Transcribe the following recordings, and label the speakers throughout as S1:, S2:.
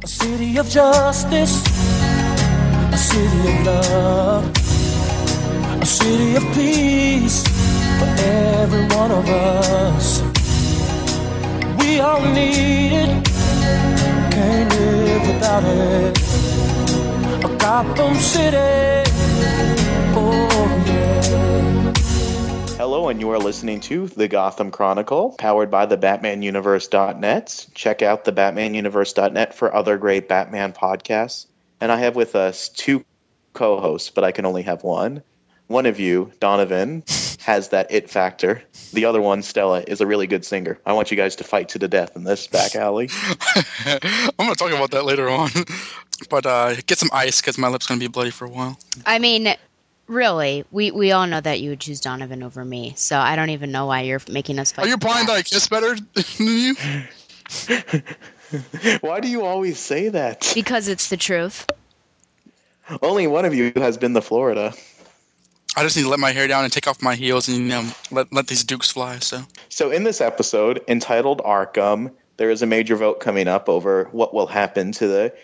S1: A city of justice, a city of love, a city of peace for every one of us. We all need it, can't live without it. A Gotham City, oh yeah.
S2: Hello, and you are listening to The Gotham Chronicle, powered by the BatmanUniverse.net. Check out the BatmanUniverse.net for other great Batman podcasts. And I have with us two co hosts, but I can only have one. One of you, Donovan, has that it factor. The other one, Stella, is a really good singer. I want you guys to fight to the death in this back alley.
S3: I'm going to talk about that later on. But uh, get some ice because my lip's going to be bloody for a while.
S4: I mean, really, we, we all know that you would choose Donovan over me. So I don't even know why you're making us fight.
S3: Are you
S4: for
S3: blind
S4: that.
S3: that I kiss better than you?
S2: Why do you always say that?
S4: Because it's the truth.
S2: Only one of you has been to Florida.
S3: I just need to let my hair down and take off my heels and you know, let, let these dukes fly. So
S2: So, in this episode entitled Arkham, there is a major vote coming up over what will happen to the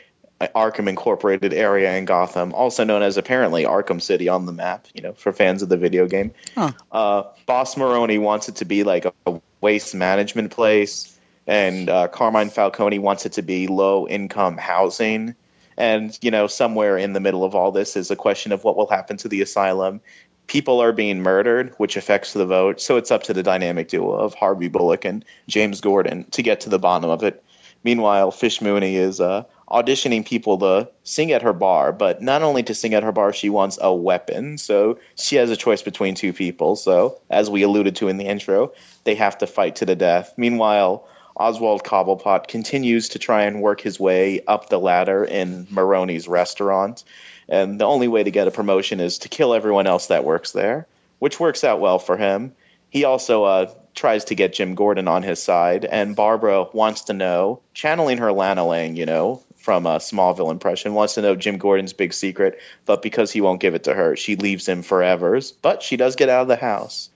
S2: Arkham Incorporated area in Gotham, also known as apparently Arkham City on the map, you know, for fans of the video game.
S3: Huh.
S2: Uh, Boss Maroni wants it to be like a waste management place, and uh, Carmine Falcone wants it to be low income housing. And, you know, somewhere in the middle of all this is a question of what will happen to the asylum. People are being murdered, which affects the vote. So it's up to the dynamic duo of Harvey Bullock and James Gordon to get to the bottom of it. Meanwhile, Fish Mooney is uh, auditioning people to sing at her bar, but not only to sing at her bar, she wants a weapon. So she has a choice between two people. So, as we alluded to in the intro, they have to fight to the death. Meanwhile, Oswald Cobblepot continues to try and work his way up the ladder in Maroni's restaurant. And the only way to get a promotion is to kill everyone else that works there, which works out well for him. He also uh, tries to get Jim Gordon on his side, and Barbara wants to know, channeling her Lana Lang, you know, from a Smallville impression, wants to know Jim Gordon's big secret, but because he won't give it to her, she leaves him forever. But she does get out of the house.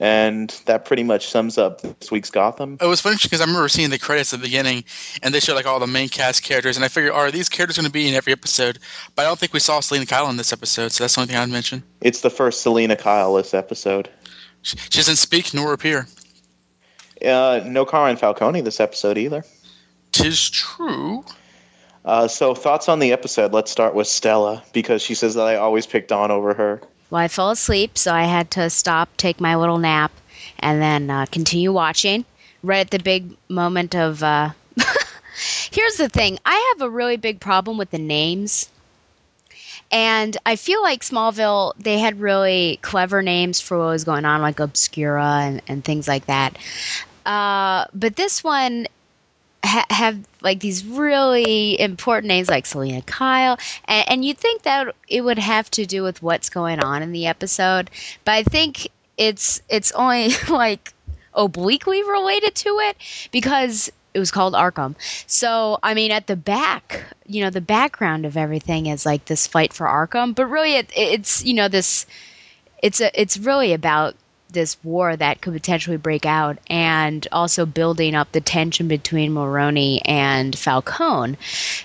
S2: And that pretty much sums up this week's Gotham.
S3: it was funny because I remember seeing the credits at the beginning and they showed like all the main cast characters. And I figured, are these characters going to be in every episode? But I don't think we saw Selina Kyle in this episode. So that's the only thing I'd mention.
S2: It's the first Selina Kyle this episode.
S3: She she doesn't speak nor appear.
S2: Uh, no Carmine Falcone this episode either.
S3: Tis true.
S2: Uh, so, thoughts on the episode? Let's start with Stella because she says that I always picked on over her.
S4: Well, I fell asleep, so I had to stop, take my little nap, and then uh, continue watching. Right at the big moment of. Uh... Here's the thing I have a really big problem with the names. And I feel like Smallville, they had really clever names for what was going on, like Obscura and, and things like that. Uh, but this one ha- have like these really important names like Selina Kyle, and, and you'd think that it would have to do with what's going on in the episode, but I think it's it's only like obliquely related to it because it was called Arkham. So I mean, at the back, you know, the background of everything is like this fight for Arkham, but really, it, it's you know this it's a it's really about this war that could potentially break out and also building up the tension between Maroni and Falcone.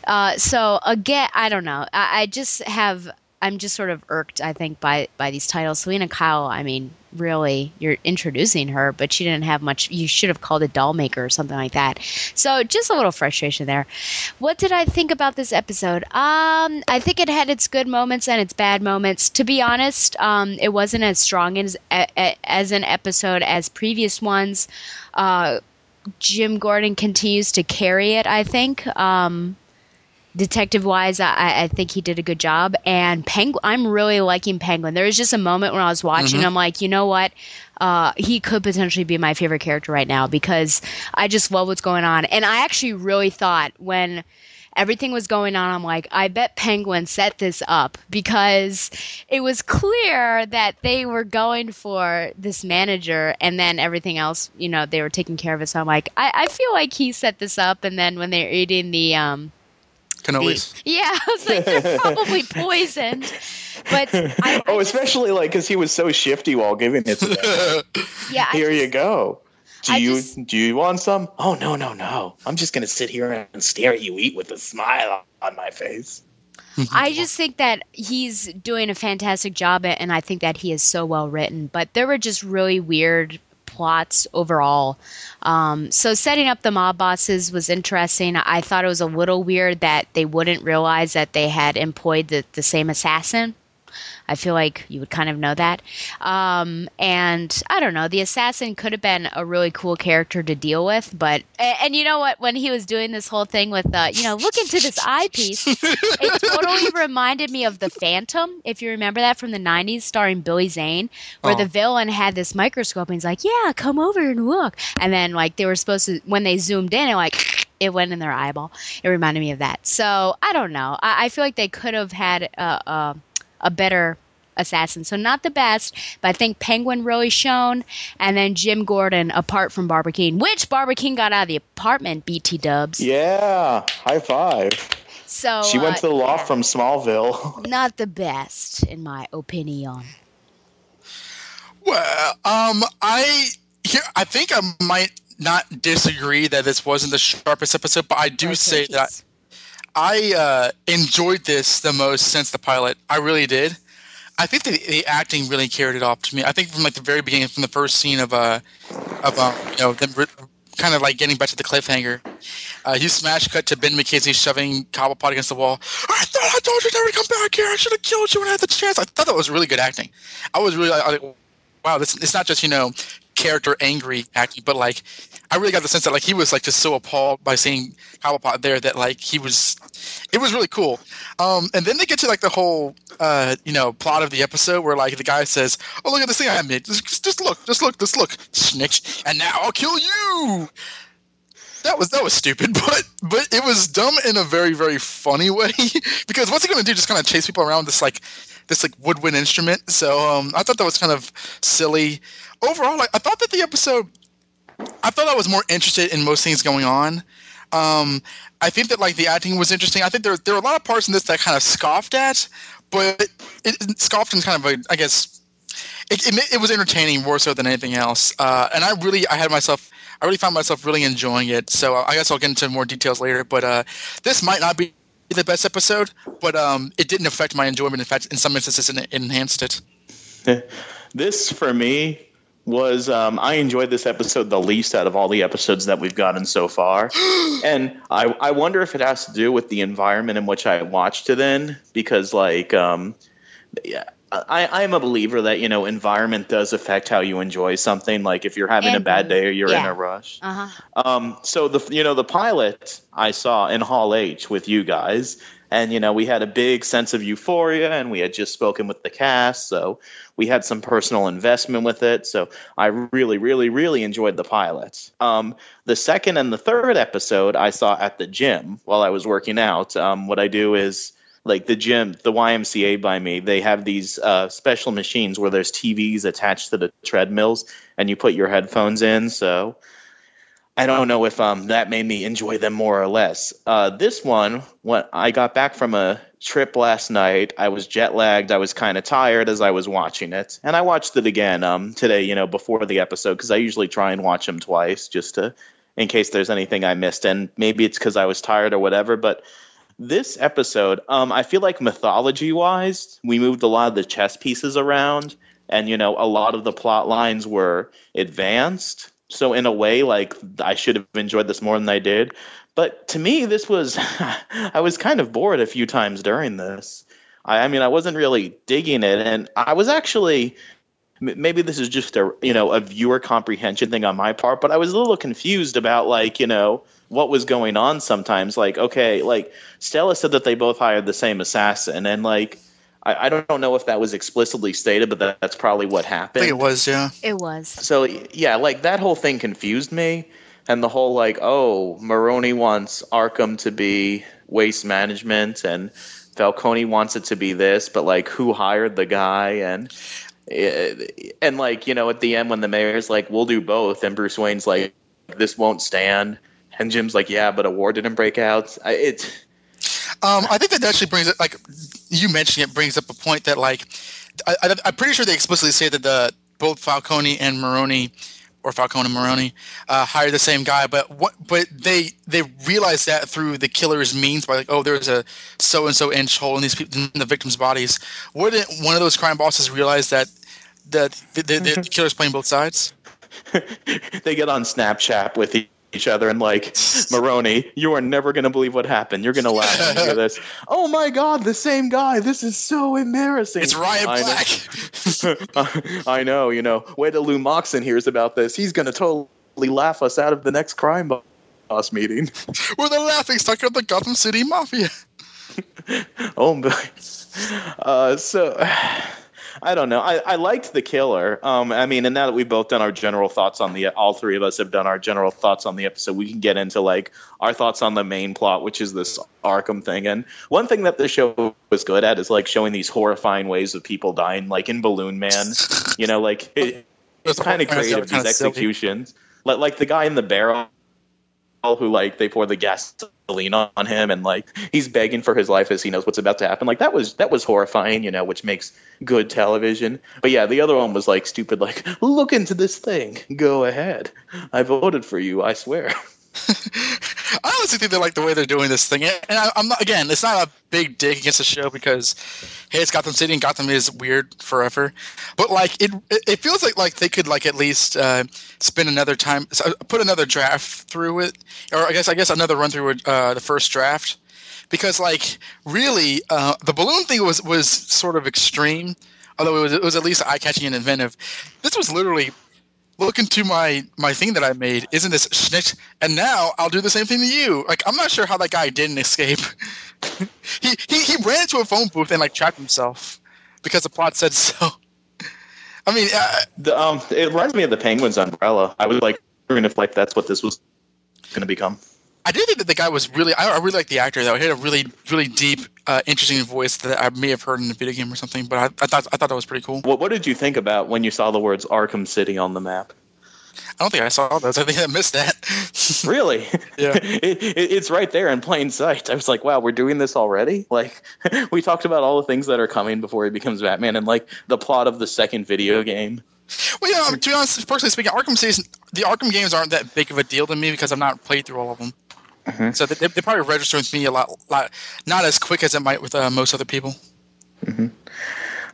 S4: Uh, so again, I don't know. I, I just have I'm just sort of irked, I think, by by these titles. Selina Kyle, I mean, really, you're introducing her, but she didn't have much. You should have called it Doll Maker or something like that. So just a little frustration there. What did I think about this episode? Um, I think it had its good moments and its bad moments. To be honest, um, it wasn't as strong as as an episode as previous ones. Uh, Jim Gordon continues to carry it. I think. Um, detective wise, I, I think he did a good job. And Penguin, I'm really liking Penguin. There was just a moment when I was watching, I'm like, you know what? Uh, he could potentially be my favorite character right now because I just love what's going on. And I actually really thought when everything was going on, I'm like, I bet Penguin set this up because it was clear that they were going for this manager and then everything else, you know, they were taking care of it. So I'm like, I, I feel like he set this up. And then when they're eating the, um,
S3: Cannolis.
S4: the- yeah, I was like, they're probably poisoned. But I, I
S2: oh,
S4: just-
S2: especially like because he was so shifty while giving it to them.
S4: yeah,
S2: Here
S4: just-
S2: you go. Do
S4: I
S2: you
S4: just-
S2: do you want some? Oh no no no! I'm just gonna sit here and stare at you eat with a smile on my face.
S4: I just think that he's doing a fantastic job, at- and I think that he is so well written. But there were just really weird plots overall. Um, so setting up the mob bosses was interesting. I thought it was a little weird that they wouldn't realize that they had employed the, the same assassin. I feel like you would kind of know that. Um, and I don't know, the assassin could have been a really cool character to deal with, but and, and you know what? When he was doing this whole thing with, uh, you know, look into this eyepiece, it totally reminded me of the Phantom. If you remember that from the '90s, starring Billy Zane, where
S3: Oh.
S4: the villain had this microscope and he's like, "Yeah, come over and look," and then like they were supposed to when they zoomed in, and like it went in their eyeball. It reminded me of that. So I don't know. I, I feel like they could have had a, a, a better assassin. So not the best, but I think Penguin really shone, and then Jim Gordon apart from Barbara Kean, which Barbara Kean got out of the apartment. BT Dubs.
S2: Yeah, high five.
S4: So
S2: She went
S4: uh,
S2: to the loft from Smallville.
S4: not the best in my opinion.
S3: Well, um, I here I think I might not disagree that this wasn't the sharpest episode, but I do
S4: Okay,
S3: say that
S4: Keith.
S3: I uh, enjoyed this the most since the pilot. I really did. I think the, the acting really carried it off to me. I think from like the very beginning, from the first scene of uh, of um, you know them re- kind of like getting back to the cliffhanger. Uh, you smash cut to Ben McKenzie shoving Cobblepot against the wall. I thought I told you never to come back here. I should have killed you when I had the chance. I thought that was really good acting. I was really I, I- wow. This it's not just you know character angry acting, but like I really got the sense that like he was like just so appalled by seeing Cobblepot there that like he was. It was really cool. Um, and then they get to like the whole uh, you know plot of the episode where like the guy says, "Oh look at this thing I made. Just, just- look, just look, just look, snitch, and now I'll kill you." That was that was stupid, but but it was dumb in a very very funny way because what's he gonna do? Just kind of chase people around this like this like woodwind instrument. So um, I thought that was kind of silly. Overall, I thought that the episode, I thought I was more interested in most things going on. Um, I think that like the acting was interesting. I think there there were a lot of parts in this that I kind of scoffed at, but it, it scoffed in kind of a I guess it, it, it was entertaining more so than anything else. Uh, and I really I had myself I really found myself really enjoying it. So uh, I guess I'll get into more details later. But uh, this might not be the best episode, but um, it didn't affect my enjoyment. In fact, in some instances, it enhanced it.
S2: this for me was um, I enjoyed this episode the least out of all the episodes that we've gotten so far, and I I wonder if it has to do with the environment in which I watched it in because like um, yeah. I, I'm a believer that you know environment does affect how you enjoy something. Like if you're having a bad day or you're in a rush.
S4: Uh huh.
S2: Um, so the you know the pilot I saw in Hall H with you guys, and you know we had a big sense of euphoria, and we had just spoken with the cast, so we had some personal investment with it. So I really, really, really enjoyed the pilot. Um, the second and the third episode I saw at the gym while I was working out. Um, what I do is like the gym, the YMCA by me, they have these uh, special machines where there's TVs attached to the treadmills, and you put your headphones in. So I don't know if um, that made me enjoy them more or less. Uh, this one, when I got back from a trip last night, I was jet lagged. I was kind of tired as I was watching it, and I watched it again um, today. You know, before the episode, because I usually try and watch them twice just to in case there's anything I missed, and maybe it's because I was tired or whatever. But this episode, um, I feel like mythology wise, we moved a lot of the chess pieces around, and you know, a lot of the plot lines were advanced. So in a way, like I should have enjoyed this more than I did. But to me, this was I was kind of bored a few times during this. I, I mean, I wasn't really digging it, and I was actually maybe this is just a you know a viewer comprehension thing on my part, but I was a little confused about like you know what was going on sometimes. Like okay, like Stella said that they both hired the same assassin, and like I, I don't know if that was explicitly stated, but that, that's probably what happened.
S3: it was, yeah.
S4: It was.
S2: So yeah, like that whole thing confused me, and the whole like, oh, Maroni wants Arkham to be waste management, and Falcone wants it to be this, but like, who hired the guy? And eh, and like, you know, at the end when the mayor's like, we'll do both, and Bruce Wayne's like, this won't stand, and Jim's like, yeah, but a war didn't break out. I- It
S3: Um, I think that actually brings it like you mentioning it brings up a point that like I, I, I'm pretty sure they explicitly say that the both Falcone and Maroni or Falcone and Maroni uh, hired the same guy, but what? But they they realized that through the killer's means by like, oh, there's a so and so inch hole in these people in the victims' bodies. Wouldn't one of those crime bosses realize that that the, the, the killer's playing both sides?
S2: they get on Snapchat with each other and like Maroni, you are never gonna believe what happened. You're gonna laugh when you hear this. Oh my god, the same guy. This is so embarrassing.
S3: It's Ryan
S2: I
S3: Black.
S2: know. I know, you know. Wait till Lew Moxon hears about this. He's gonna totally laugh us out of the next crime boss meeting.
S3: We're the laughing stock of the Gotham City Mafia.
S2: Oh, my. Uh, so I don't know. I, I liked the killer. Um, I mean, and now that we've both done our general thoughts on the, all three of us have done our general thoughts on the episode. We can get into like our thoughts on the main plot, which is this Arkham thing. And one thing that the show was good at is like showing these horrifying ways of people dying, like in Balloon Man. you know, like it, it's kind of creative these executions. Like like the guy in the barrel who like they pour the gasoline on him and like he's begging for his life as he knows what's about to happen. Like that was that was horrifying you know which makes good television. But yeah the other one was like stupid like look into this thing. Go ahead. I voted for you i swear
S3: I honestly think they like the way they're doing this thing, and I, I'm not. Again, it's not a big dig against the show because, hey, it's Gotham City, and Gotham is weird forever. But like, it it feels like like they could like at least uh, spend another time, put another draft through it, or I guess I guess another run through uh, the first draft, because like really, uh, the balloon thing was was sort of extreme, although it was it was at least eye catching and inventive. This was literally look into my my thing that I made. Isn't this snitch? And now I'll do the same thing to you. Like I'm not sure how that guy didn't escape. he, he he ran into a phone booth and like trapped himself because the plot said so. I mean, uh,
S2: the, um it reminds me of the penguin's umbrella i was like wondering if like that's what this was going to become
S3: I did think that the guy was really. I, I really like the actor though. He had a really really deep, uh, interesting voice that I may have heard in a video game or something. But I, I thought I thought that was pretty cool.
S2: what, what did you think about when you saw the words arkham city on the map
S3: I don't think I saw those. I think I missed that.
S2: Really?
S3: Yeah.
S2: it, it, it's right there in plain sight. I was like, wow, we're doing this already? Like, we talked about all the things that are coming before he becomes Batman and, like, the plot of the second video game.
S3: Well, yeah. To be honest, personally speaking, Arkham Cities, the Arkham games aren't that big of a deal to me because I've not played through all of them.
S2: Mhm.
S3: So they, they probably register with me a lot, lot, not as quick as it might with uh, most other people.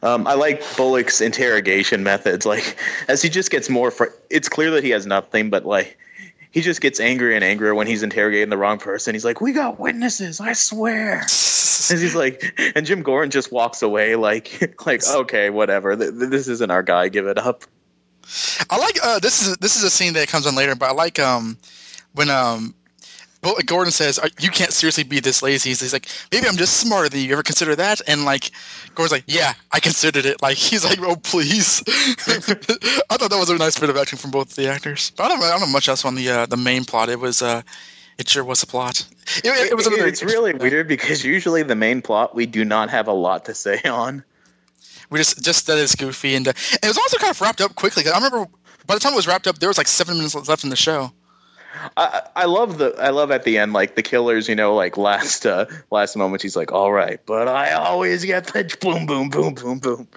S2: Um, I like Bullock's interrogation methods. Like, as he just gets more, fr- it's clear that he has nothing, but, like, he just gets angrier and angrier when he's interrogating the wrong person. He's like, "We got witnesses, I swear." And he's like, and Jim Gordon just walks away, like, like, okay, whatever. Th- th- This isn't our guy. Give it up.
S3: I like uh, this is this is a scene that comes on later, but I like um when um Bull- Gordon says you can't seriously be this lazy. He's, like maybe I'm just smarter than you. Ever consider that? And like Gordon's like yeah, I considered it. Like he's like oh please. I thought that was a nice bit of action from both the actors. But I don't I don't know much else on the uh, the main plot. It was uh it sure was a plot. It, it, it was another
S2: it's really weird because usually the main plot we do not have a lot to say on.
S3: we just just that it's goofy and, uh, and it was also kind of wrapped up quickly. I remember by the time it was wrapped up, there was like seven minutes left in the show.
S2: I, I love the I love at the end like the killers you know like last uh last moment he's like all right but I always get the boom boom boom boom boom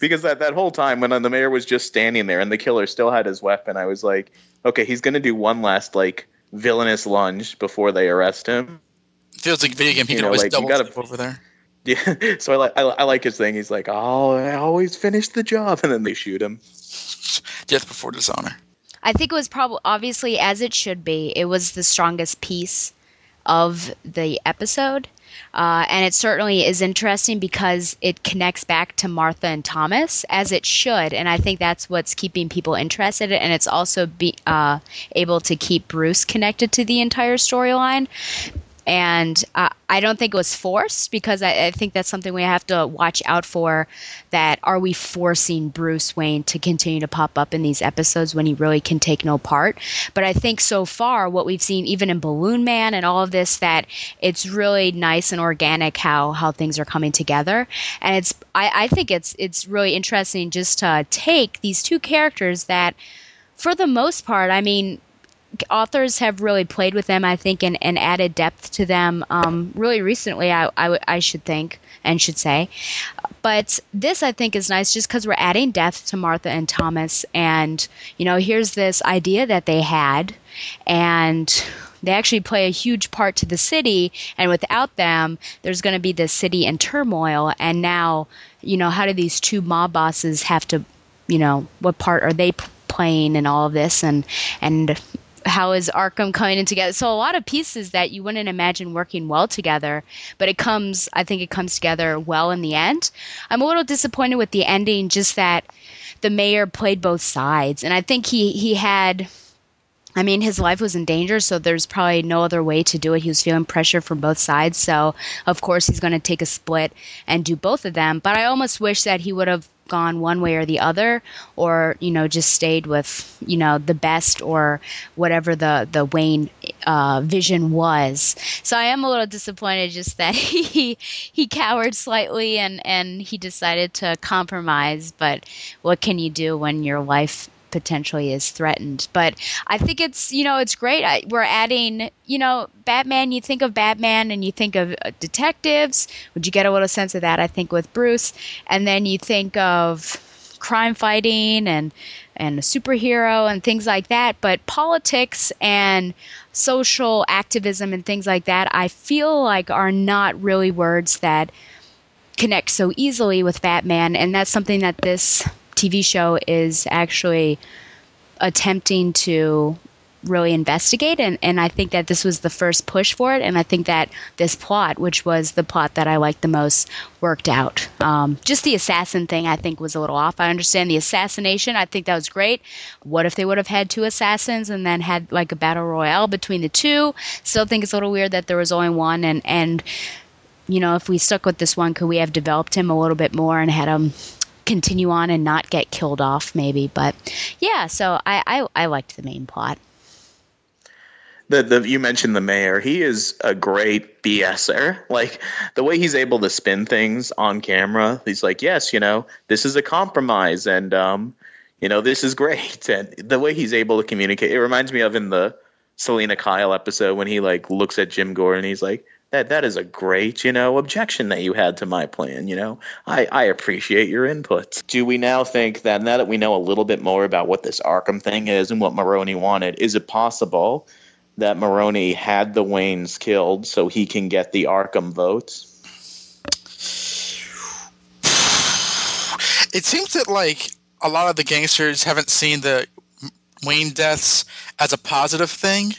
S2: because that that whole time when the mayor was just standing there and the killer still had his weapon I was like okay he's gonna do one last like villainous lunge before they arrest him
S3: feels like video game. He
S2: You
S3: can
S2: know,
S3: always
S2: like, you
S3: double
S2: gotta-
S3: over there.
S2: yeah so I like I, I like his thing he's like oh I always finish the job and then they shoot him
S3: Death before dishonor.
S4: I think it was probably obviously as it should be. It was the strongest piece of the episode, uh, and it certainly is interesting because it connects back to Martha and Thomas as it should, and I think that's what's keeping people interested, and it's also be uh, able to keep Bruce connected to the entire storyline. And uh, I don't think it was forced because I, I think that's something we have to watch out for. That are we forcing Bruce Wayne to continue to pop up in these episodes when he really can take no part? But I think so far, what we've seen, even in Balloon Man and all of this, that it's really nice and organic how how things are coming together. And it's I, I think it's it's really interesting just to take these two characters that, for the most part, I mean, authors have really played with them. I think and, and added depth to them. Um, really recently, I, I, I should think and should say. But this, I think, is nice just because we're adding depth to Martha and Thomas. And, you know, here's this idea that they had, and they actually play a huge part to the city. And without them, there's going to be this city in turmoil. And now, you know, how do these two mob bosses have to, you know, what part are they playing in all of this? And, and, how is Arkham coming in together? So a lot of pieces that you wouldn't imagine working well together, but it comes. I think it comes together well in the end. I'm a little disappointed with the ending, just that the mayor played both sides, and I think he he had. I mean, his life was in danger, so there's probably no other way to do it. He was feeling pressure from both sides, so of course he's going to take a split and do both of them. But I almost wish that he would have gone one way or the other or you know just stayed with you know the best or whatever the the Wayne uh, vision was so I am a little disappointed just that he he cowered slightly and and he decided to compromise but what can you do when your life potentially is threatened. But I think it's you know it's great. I, we're adding you know Batman. You think of Batman and you think of uh, detectives. Would you get a little sense of that? I think with Bruce, and then you think of crime fighting and and a superhero and things like that. But politics and social activism and things like that, I feel like are not really words that connect so easily with Batman, and that's something that this TV show is actually attempting to really investigate and, and I think that this was the first push for it and I think that this plot which was the plot that I liked the most worked out. Um, just the assassin thing I think was a little off. I understand the assassination. I think that was great. What if they would have had two assassins and then had like a battle royale between the two? Still think it's a little weird that there was only one and and you know if we stuck with this one could we have developed him a little bit more and had him continue on and not get killed off, maybe. But yeah, so I I, I liked the main plot.
S2: The, the you mentioned the mayor. He is a great BSer. Like the way he's able to spin things on camera. He's like, yes, you know, this is a compromise, and um, you know, this is great. And the way he's able to communicate, it reminds me of in the Selina Kyle episode when he like looks at Jim Gordon. He's like, that that is a great you know objection that you had to my plan you know? I i appreciate your input do we now think that now that we know a little bit more about what this arkham thing is and what maroni wanted is it possible that maroni had the waynes killed so he can get the arkham votes?
S3: It seems that like a lot of the gangsters haven't seen the wayne deaths as a positive thing.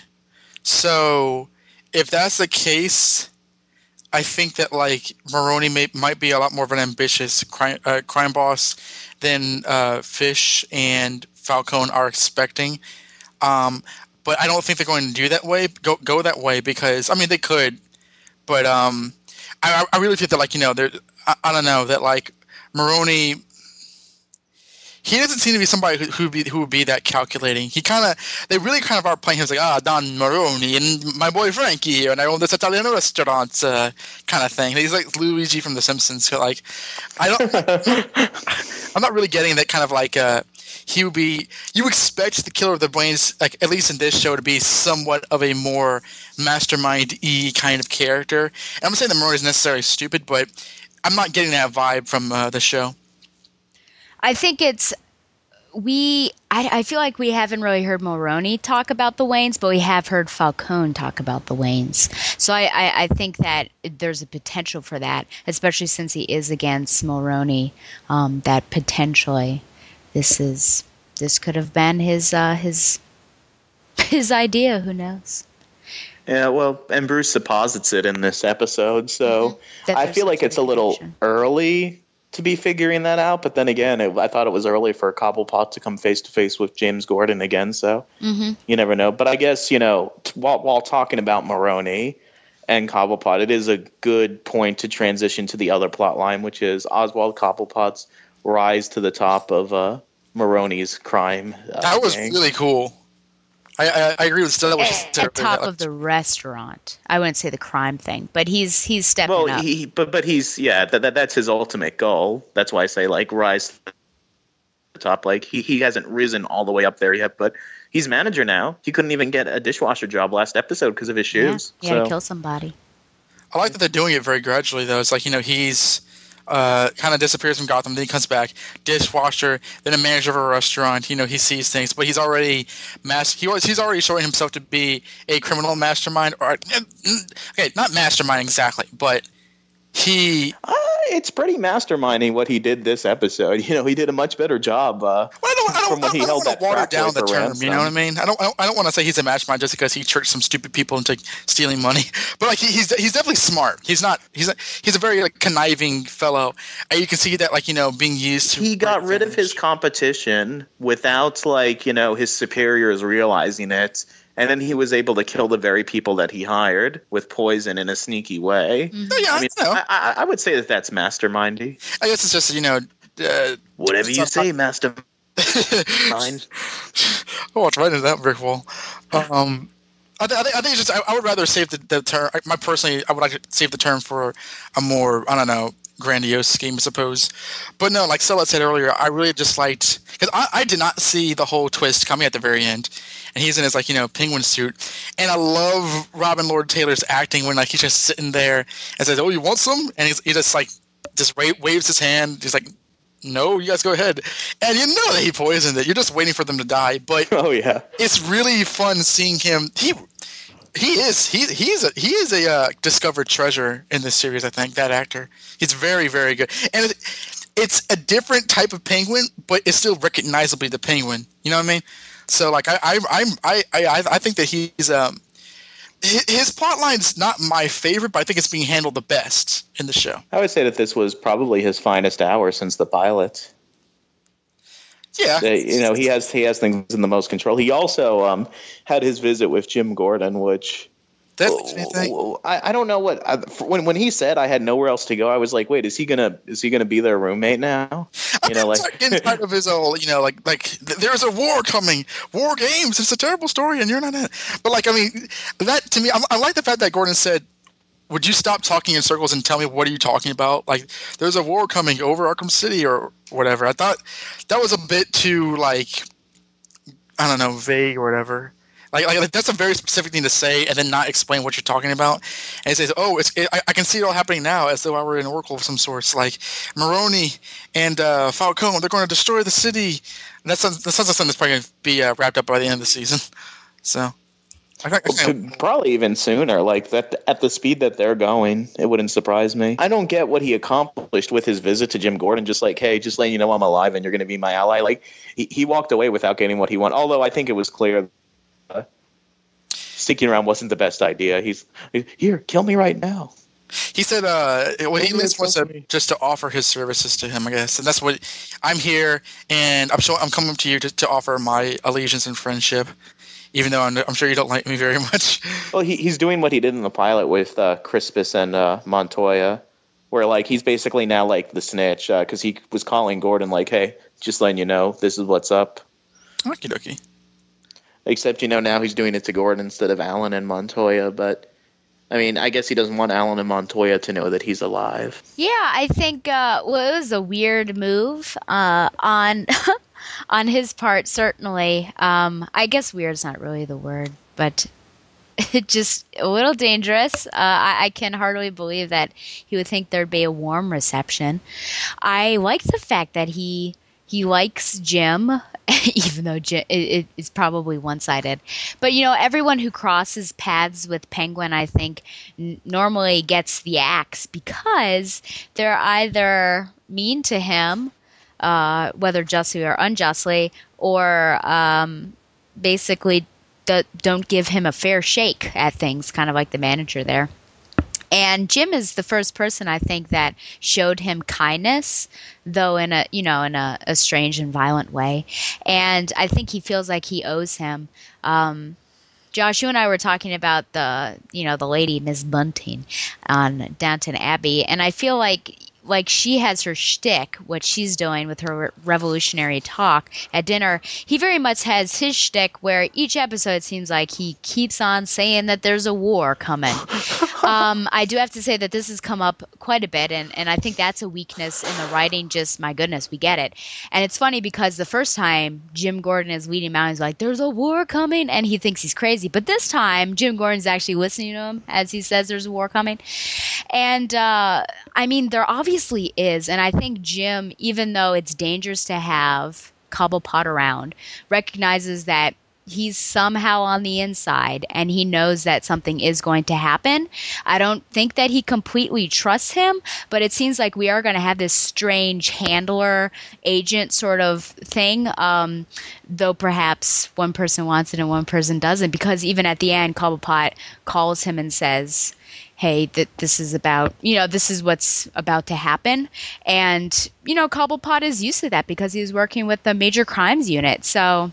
S3: So if that's the case, I think that like Maroni may, might be a lot more of an ambitious crime, uh, crime boss than uh, Fish and Falcone are expecting. Um, but I don't think they're going to do that way. Go go that way because I mean they could, but um, I, I really think that like you know they're I, I don't know that like Maroni he doesn't seem to be somebody who, who would be who would be that calculating. He kind of they really kind of are playing him as like ah Don Maroni and my boy Frankie and I own this Italian restaurant uh, kind of thing. He's like Luigi from The Simpsons. So like I don't I'm not really getting that kind of like uh, he would be you expect the killer of the brains like at least in this show to be somewhat of a more mastermind e kind of character. And I'm not saying that Maroni is necessarily stupid, but I'm not getting that vibe from uh, the show.
S4: I think it's we I, I, feel like we haven't really heard Maroni talk about the Waynes, but we have heard Falcone talk about the Waynes. So I, I, I, think that there's a potential for that, especially since he is against Maroni. Um, that potentially this is this could have been his uh, his his idea. Who knows?
S2: Yeah, well, and Bruce deposits it in this episode, so mm-hmm. I feel like it's a little early to be figuring that out. But then again, it, I thought it was early for Cobblepot to come face to face with James Gordon again. So mm-hmm. you never know. But I guess you know t- while while talking about Maroni and Cobblepot, it is a good point to transition to the other plot line, which is Oswald Cobblepot's rise to the top of uh, Maroni's crime.
S3: Uh, that was gang. really cool. I, I, I agree with Stella.
S4: At, at top of the restaurant, I wouldn't say the crime thing, but he's he's stepping well, up.
S2: He, but but he's yeah, that, that that's his ultimate goal. That's why I say like rise to the top. Like he, he hasn't risen all the way up there yet, but he's manager now. He couldn't even get a dishwasher job last episode because of his
S4: Yeah,
S2: shoes.
S4: he had to
S2: So-
S4: kill somebody.
S3: I like that they're doing it very gradually, though. It's like you know he's uh, kind of disappears from Gotham, then he comes back, dishwasher, then a manager of a restaurant. You know he sees things, but he's already mas- he was he's already showing himself to be a criminal mastermind, or okay, not mastermind exactly, but he.
S2: Uh, it's pretty masterminding what he did this episode. You know, he did a much better job. Uh,
S3: Well, I don't, I don't,
S2: From when
S3: I
S2: he
S3: don't,
S2: held
S3: want
S2: that
S3: water down the
S2: for
S3: term.
S2: ransom.
S3: You know what I mean? I don't. I don't, don't want to say he's a mastermind just because he tricked some stupid people into stealing money. But like he, he's he's definitely smart. He's not. He's a, he's a very like conniving fellow, and you can see that like you know being used to.
S2: he got
S3: great
S2: rid of his competition without like you know his superiors realizing it and then he was able to kill the very people that he hired with poison in a sneaky way
S3: Oh, yeah,
S2: i mean
S3: I.
S2: I, I, I would say that that's mastermindy
S3: I guess it's just you know. Uh,
S2: whatever you
S3: It's not-
S2: say mastermind
S3: oh, it's right into that brick wall. Um, I, th- I, think, I think it's just I, I would rather save the, the term. I- My personally, I would like to save the term for a more I don't know grandiose scheme, I suppose. But no, like Stella said earlier, I really just liked because I, I did not see the whole twist coming at the very end, and he's in his like you know penguin suit, and I love Robin Lord Taylor's acting when like he's just sitting there and says, "Oh, you want some?" and he's, he just like just wa- waves his hand. He's like. No, you guys go ahead. And you know that he poisoned it. You're just waiting for them to die. But
S2: oh yeah
S3: it's really fun seeing him. He he is he he's a he is a uh, discovered treasure in this series. I think that actor. He's very very good, and it, it's a different type of penguin, but it's still recognizably the penguin. You know what I mean? So like I I I'm, I I I think that he's um his plot line's not my favorite, but I think it's being handled the best in the show.
S2: i would say that this was probably his finest hour since the pilot.
S3: Yeah,
S2: you know he has he has things in the most control. He also um, had his visit with jim gordon which
S3: that makes me think.
S2: Oh, I, I don't know what I, when when he said I had nowhere else to go. I was like, wait, is he gonna is he gonna be their roommate now? You know, like
S3: tired of his old, you know, like like there's a war coming, war games. It's a terrible story, and you're not in it. But like, I mean, that to me, I, I like the fact that Gordon said, "Would you stop talking in circles and tell me what are you talking about? Like, there's a war coming over Arkham City or whatever." I thought that was a bit too like, I don't know, vague or whatever. Like, like, that's a very specific thing to say and then not explain what you're talking about. And he says, "Oh, it's it, I, I can see it all happening now, as though I were an oracle of some sorts. Like Maroni and uh, Falcone, they're going to destroy the city." And that sounds that sounds like something that's probably going to be uh, wrapped up by the end of the season. So, I, I think-
S2: probably even sooner. Like that at the speed that they're going, it wouldn't surprise me. I don't get what he accomplished with his visit to Jim Gordon. Just like, hey, just letting you know I'm alive and you're gonna be my ally. Like he, he walked away without getting what he wanted. Although I think it was clear. Uh, Sticking around wasn't the best idea. He's here, kill me right now.
S3: he said, uh, well, he
S2: Maybe
S3: just wants to
S2: to
S3: just to offer his services to him, I guess, and that's what I'm here, and I'm sure I'm coming to you to, to offer my allegiance and friendship, even though I'm, I'm sure you don't like me very much.
S2: Well, he, he's doing what he did in the pilot with uh, Crispus and uh, Montoya, where like he's basically now like the snitch because he was calling Gordon like, "Hey, just letting you know, this is what's up."
S3: Okie dokie.
S2: Except you know now he's doing it to Gordon instead of Allen and Montoya. But I mean, I guess he doesn't want Allen and Montoya to know that he's alive.
S4: Yeah, I think uh, well, it was a weird move uh, on on his part. Certainly, um, I guess weird's not really the word, but it just a little dangerous. Uh, I, I can hardly believe that he would think there'd be a warm reception. I like the fact that he he likes Jim, even though it, it, it's probably one sided. But you know, everyone who crosses paths with Penguin, I think, n- normally gets the axe because they're either mean to him, uh, whether justly or unjustly, or um, basically don't give him a fair shake at things, kind of like the manager there. And Jim is the first person I think that showed him kindness, though in a you know in a, a strange and violent way. And I think he feels like he owes him. Um, Josh, you and I were talking about the you know the lady Miss Bunting on Downton Abbey, and I feel like like she has her shtick, what she's doing with her revolutionary talk at dinner. He very much has his shtick where each episode seems like he keeps on saying that there's a war coming. um, I do have to say that this has come up quite a bit, and, and I think that's a weakness in the writing. Just my goodness, we get it. And it's funny because the first time Jim Gordon is leading him out, he's like, "There's a war coming," and he thinks he's crazy. But this time, Jim Gordon's actually listening to him as he says there's a war coming. And uh, I mean, there obviously is, and I think Jim, even though it's dangerous to have Cobblepot around, recognizes that he's somehow on the inside and he knows that something is going to happen. I don't think that he completely trusts him, but it seems like we are going to have this strange handler agent sort of thing. Um, though perhaps one person wants it and one person doesn't, because even at the end, Cobblepot calls him and says, hey that this is about you know this is what's about to happen and you know cobblepot is used to that because he's working with the major crimes unit so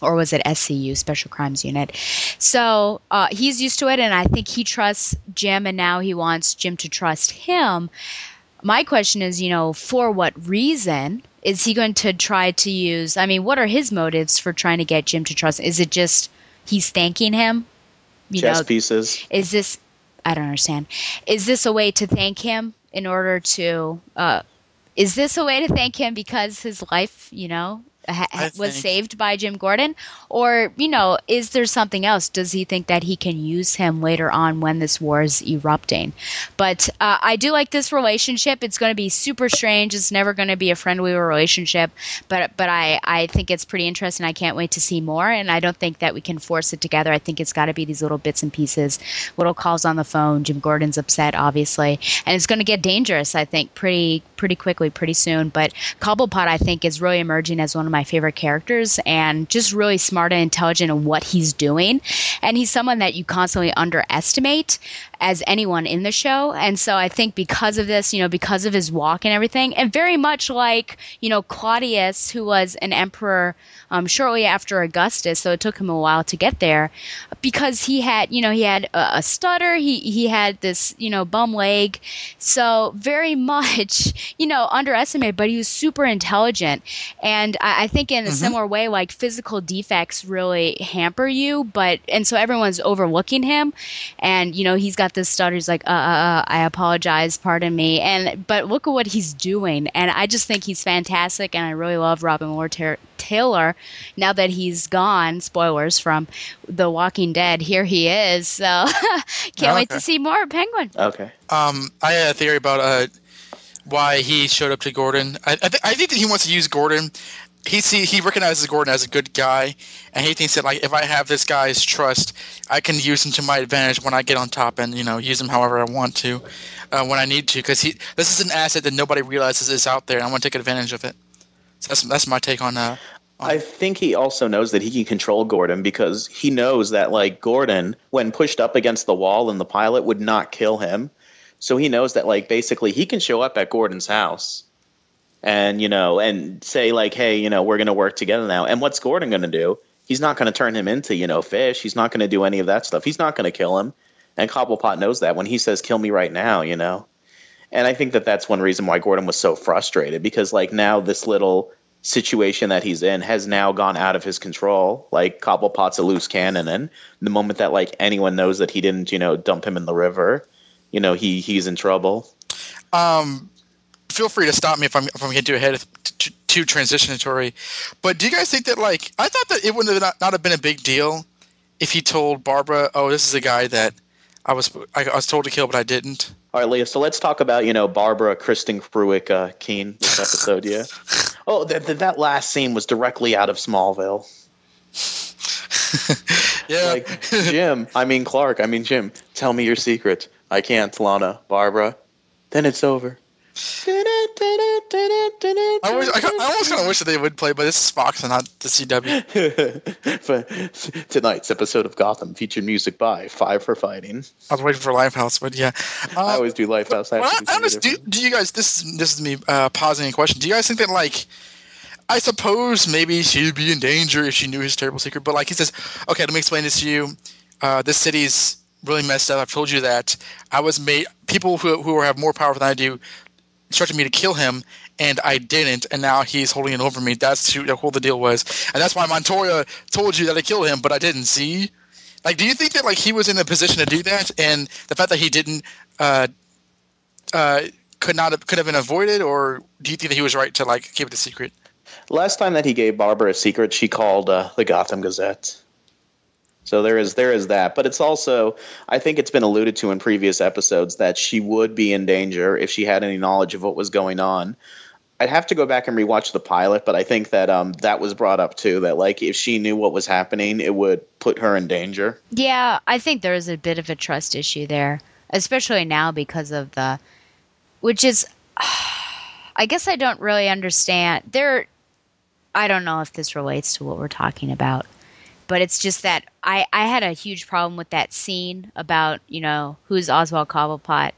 S4: or was it SCU, Special Crimes Unit? So uh, he's used to it, and I think he trusts Jim, and now he wants Jim to trust him. My question is, you know, for what reason is he going to try to use? I mean, what are his motives for trying to get Jim to trust? Is it just he's thanking him?
S2: You Chess know, pieces.
S4: Is this? I don't understand. Is this a way to thank him in order to? Uh, is this a way to thank him because his life, you know, ha- was saved by Jim Gordon? Or, you know, is there something else? Does he think that he can use him later on when this war is erupting? But uh, I do like this relationship. It's going to be super strange. It's never going to be a friendly relationship, but but I, I think it's pretty interesting. I can't wait to see more. And I don't think that we can force it together. I think it's got to be these little bits and pieces, little calls on the phone. Jim Gordon's upset, obviously. And it's going to get dangerous, I think, pretty pretty quickly, pretty soon. But Cobblepot, I think, is really emerging as one of my favorite characters and just really smart and intelligent in what he's doing. And he's someone that you constantly underestimate as anyone in the show. And so I think because of this, you know, because of his walk and everything, and very much like, you know, Claudius, who was an emperor um, shortly after Augustus, so it took him a while to get there, because he had, you know, he had a, a stutter, he he had this, you know, bum leg, so very much, you know, underestimated, but he was super intelligent, and I, I think in a mm-hmm. similar way, like physical defects really hamper you, but and so everyone's overlooking him, and you know, he's got this stutter, he's like, uh, uh, uh I apologize, pardon me, and but look at what he's doing, and I just think he's fantastic, and I really love Robin Lord Ter- Taylor now that he's gone. Spoilers from The Walking Dead. Here he is. So can't wait to see more Penguin.
S2: Okay.
S3: Um, I had a theory about uh, why he showed up to Gordon. I, I, th- I think that he wants to use Gordon he see he recognizes Gordon as a good guy, and he thinks that like if I have this guy's trust, I can use him to my advantage when I get on top, and you know use him however I want to, uh, when I need to, because he this is an asset that nobody realizes is out there, and I want to take advantage of it. So that's that's my take on uh,
S2: I think he also knows that he can control Gordon because he knows that like Gordon, when pushed up against the wall in the pilot, would not kill him. So he knows that like basically he can show up at Gordon's house and you know and say like, hey, you know, we're gonna work together now. And what's Gordon gonna do? He's not gonna turn him into, you know, fish. He's not gonna do any of that stuff. He's not gonna kill him. And Cobblepot knows that when he says, "Kill me right now," you know. And I think that that's one reason why Gordon was so frustrated because like now this little situation that he's in has now gone out of his control. Like Cobblepot's a loose cannon, and the moment that like anyone knows that he didn't, you know, dump him in the river, you know, he he's in trouble.
S3: Um, feel free to stop me if I'm if I'm getting too ahead too, too transitionatory. But do you guys think that like I thought that it would not, not have been a big deal if he told Barbara, "Oh, this is a guy that I was I, I was told to kill, but I didn't."
S2: All right, Leah. So let's talk about you know Barbara Kristen Fruick uh, Kean this episode. yeah. Oh, that that last scene was directly out of Smallville.
S3: yeah.
S2: Like Jim, I mean Clark, I mean Jim. Tell me your secret. I can't, Lana. Barbara. Then it's over.
S3: I, wish, I, I almost kind of wish that they would play, but this is Fox and not the CW.
S2: tonight's episode of Gotham featured music by Five for Fighting.
S3: I was waiting for Lifehouse, but yeah,
S2: uh, I always do Lifehouse.
S3: I, I, I do, do, you guys? This is this is me uh, pausing a question. Do you guys think that like? I suppose maybe she'd be in danger if she knew his terrible secret. But like he says, okay, let me explain this to you. Uh, this city's really messed up. I've told you that. I was made people who who have more power than I do instructed me to kill him, and I didn't, and now he's holding it over me. That's who, who the deal was, and that's why Montoya told you that I killed him, but I didn't. See, like, do you think that like he was in a position to do that, and the fact that he didn't uh, uh, could not have, could have been avoided, or do you think that he was right to like keep it a secret?
S2: Last time that he gave Barbara a secret, she called uh, the Gotham Gazette. So there is there is that, but it's also I think it's been alluded to in previous episodes that she would be in danger if she had any knowledge of what was going on. I'd have to go back and rewatch the pilot, but I think that um, that was brought up too. That like if she knew what was happening, it would put her in danger.
S4: Yeah, I think there is a bit of a trust issue there, especially now because of the, which is, I guess I don't really understand. There, I don't know if this relates to what we're talking about, but it's just that I I had a huge problem with that scene about you know who's Oswald Cobblepot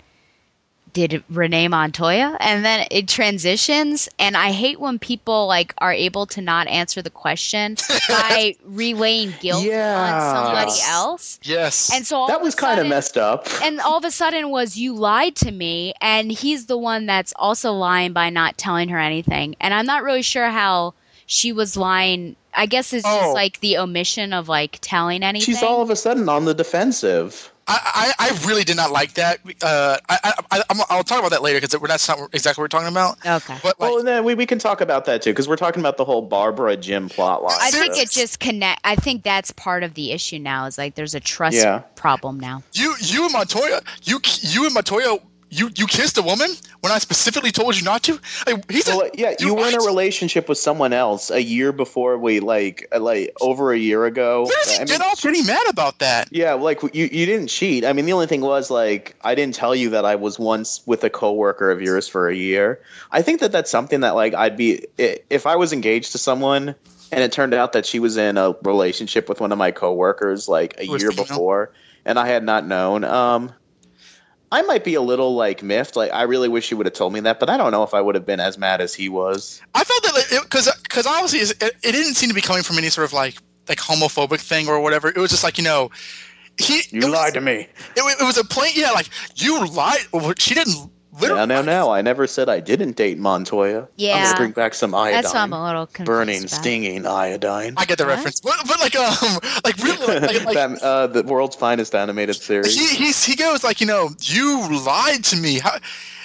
S4: did Renee Montoya and then it transitions and I hate when people like are able to not answer the question by relaying guilt
S2: Yeah.
S4: on somebody else.
S3: Yes,
S4: And so all
S2: that was kind of messed up.
S4: and all of a sudden was you lied to me and he's the one that's also lying by not telling her anything. And I'm not really sure how she was lying. I guess it's
S3: Oh.
S4: just like the omission of like telling anything.
S2: She's all of a sudden on the defensive.
S3: I, I, I really did not like that. Uh, I, I, I I'm- I'll talk about that later because that's not exactly what we're talking about.
S4: okay.
S3: But like,
S2: well, and then we, we can talk about that too because we're talking about the whole Barbara Jim plot line.
S4: I think it just connect. I think that's part of the issue now. Is like there's a trust
S2: Yeah.
S4: problem now.
S3: You you and Montoya you you and Montoya you you kissed a woman when I specifically told you not to. Like, he's a-
S2: yeah, you were in a relationship with someone else a year before we like uh, like over a year ago.
S3: He
S2: I
S3: get
S2: mean,
S3: all pretty mad about that?
S2: Yeah, like you, you didn't cheat. I mean, the only thing was like I didn't tell you that I was once with a coworker of yours for a year. I think that that's something that like I'd be if I was engaged to someone and it turned out that she was in a relationship with one of my coworkers like a year
S3: female?
S2: before and I had not known. Um I might be a little like miffed. Like I really wish he would have told me that, but I don't know if I would have been as mad as he was.
S3: I felt that because because obviously it, it didn't seem to be coming from any sort of like like homophobic thing or whatever. It was just like you know he it was,
S2: to me.
S3: It, it was a plain yeah like you lied. She didn't literally.
S2: No, no, no. I never said I didn't date Montoya.
S4: Yeah, I'm
S2: gonna bring back some iodine.
S4: That's why I'm a little confused.
S2: burning,
S4: about.
S2: stinging iodine.
S3: I get the
S4: What?
S3: reference, but, but like um like really like, like
S2: That- uh, the world's finest animated series.
S3: he he's, he goes like you know you lied to me. How,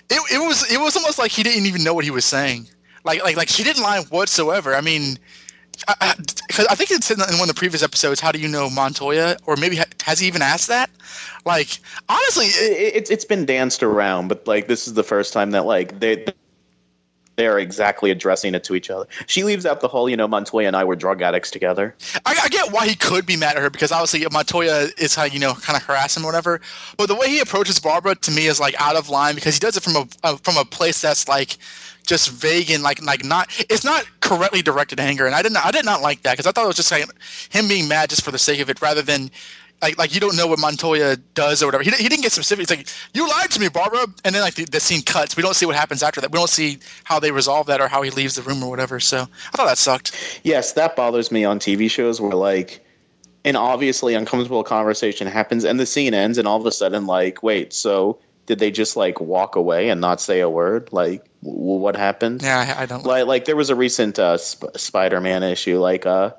S3: it it was it was almost like he didn't even know what he was saying. Like like like she didn't lie whatsoever. I mean. I, I, think it's in, in one of the previous episodes. How do you know Montoya? Or maybe ha- has he even asked that? Like honestly, it,
S2: It- it's it's been danced around, but like this is the first time that like they they are exactly addressing it to each other. She leaves out the whole, you know, Montoya and I were drug addicts together.
S3: I, I get why he could be mad at her because obviously Montoya is how you know kind of harass him or whatever. But the way he approaches Barbara to me is like out of line because he does it from a uh, from a place that's like just vague and like like not it's not correctly directed anger. And I didn't I did not like that because I thought it was just like him being mad just for the sake of it rather than. Like, like you don't know what Montoya does or whatever. He, he didn't get specific. It's like you lied to me, Barbara, and then like the, the scene cuts. We don't see what happens after that. We don't see how they resolve that or how he leaves the room or whatever. So I thought that sucked.
S2: Yes, that bothers me on TV shows where like an obviously uncomfortable conversation happens and the scene ends and all of a sudden like, wait, so did they just like walk away and not say a word? Like, w- what happened?
S3: Yeah, I, I don't.
S2: like like there was a recent uh, Sp- Spider-Man issue like uh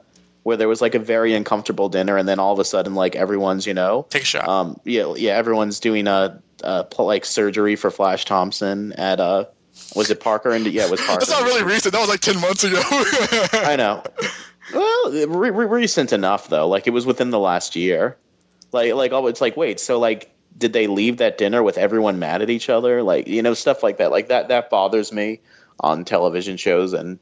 S2: where there was like a very uncomfortable dinner and then all of a sudden like everyone's you know
S3: Take a shot.
S2: um yeah yeah everyone's doing a, a pl- like surgery for Flash Thompson at uh was it Parker and yeah it was Parker
S3: That's not really recent. That was like ten months ago.
S2: I know well re- re- recent enough though like it was within the last year like like oh it's like wait so like did they leave that dinner with everyone mad at each other like you know stuff like that like that that bothers me on television shows and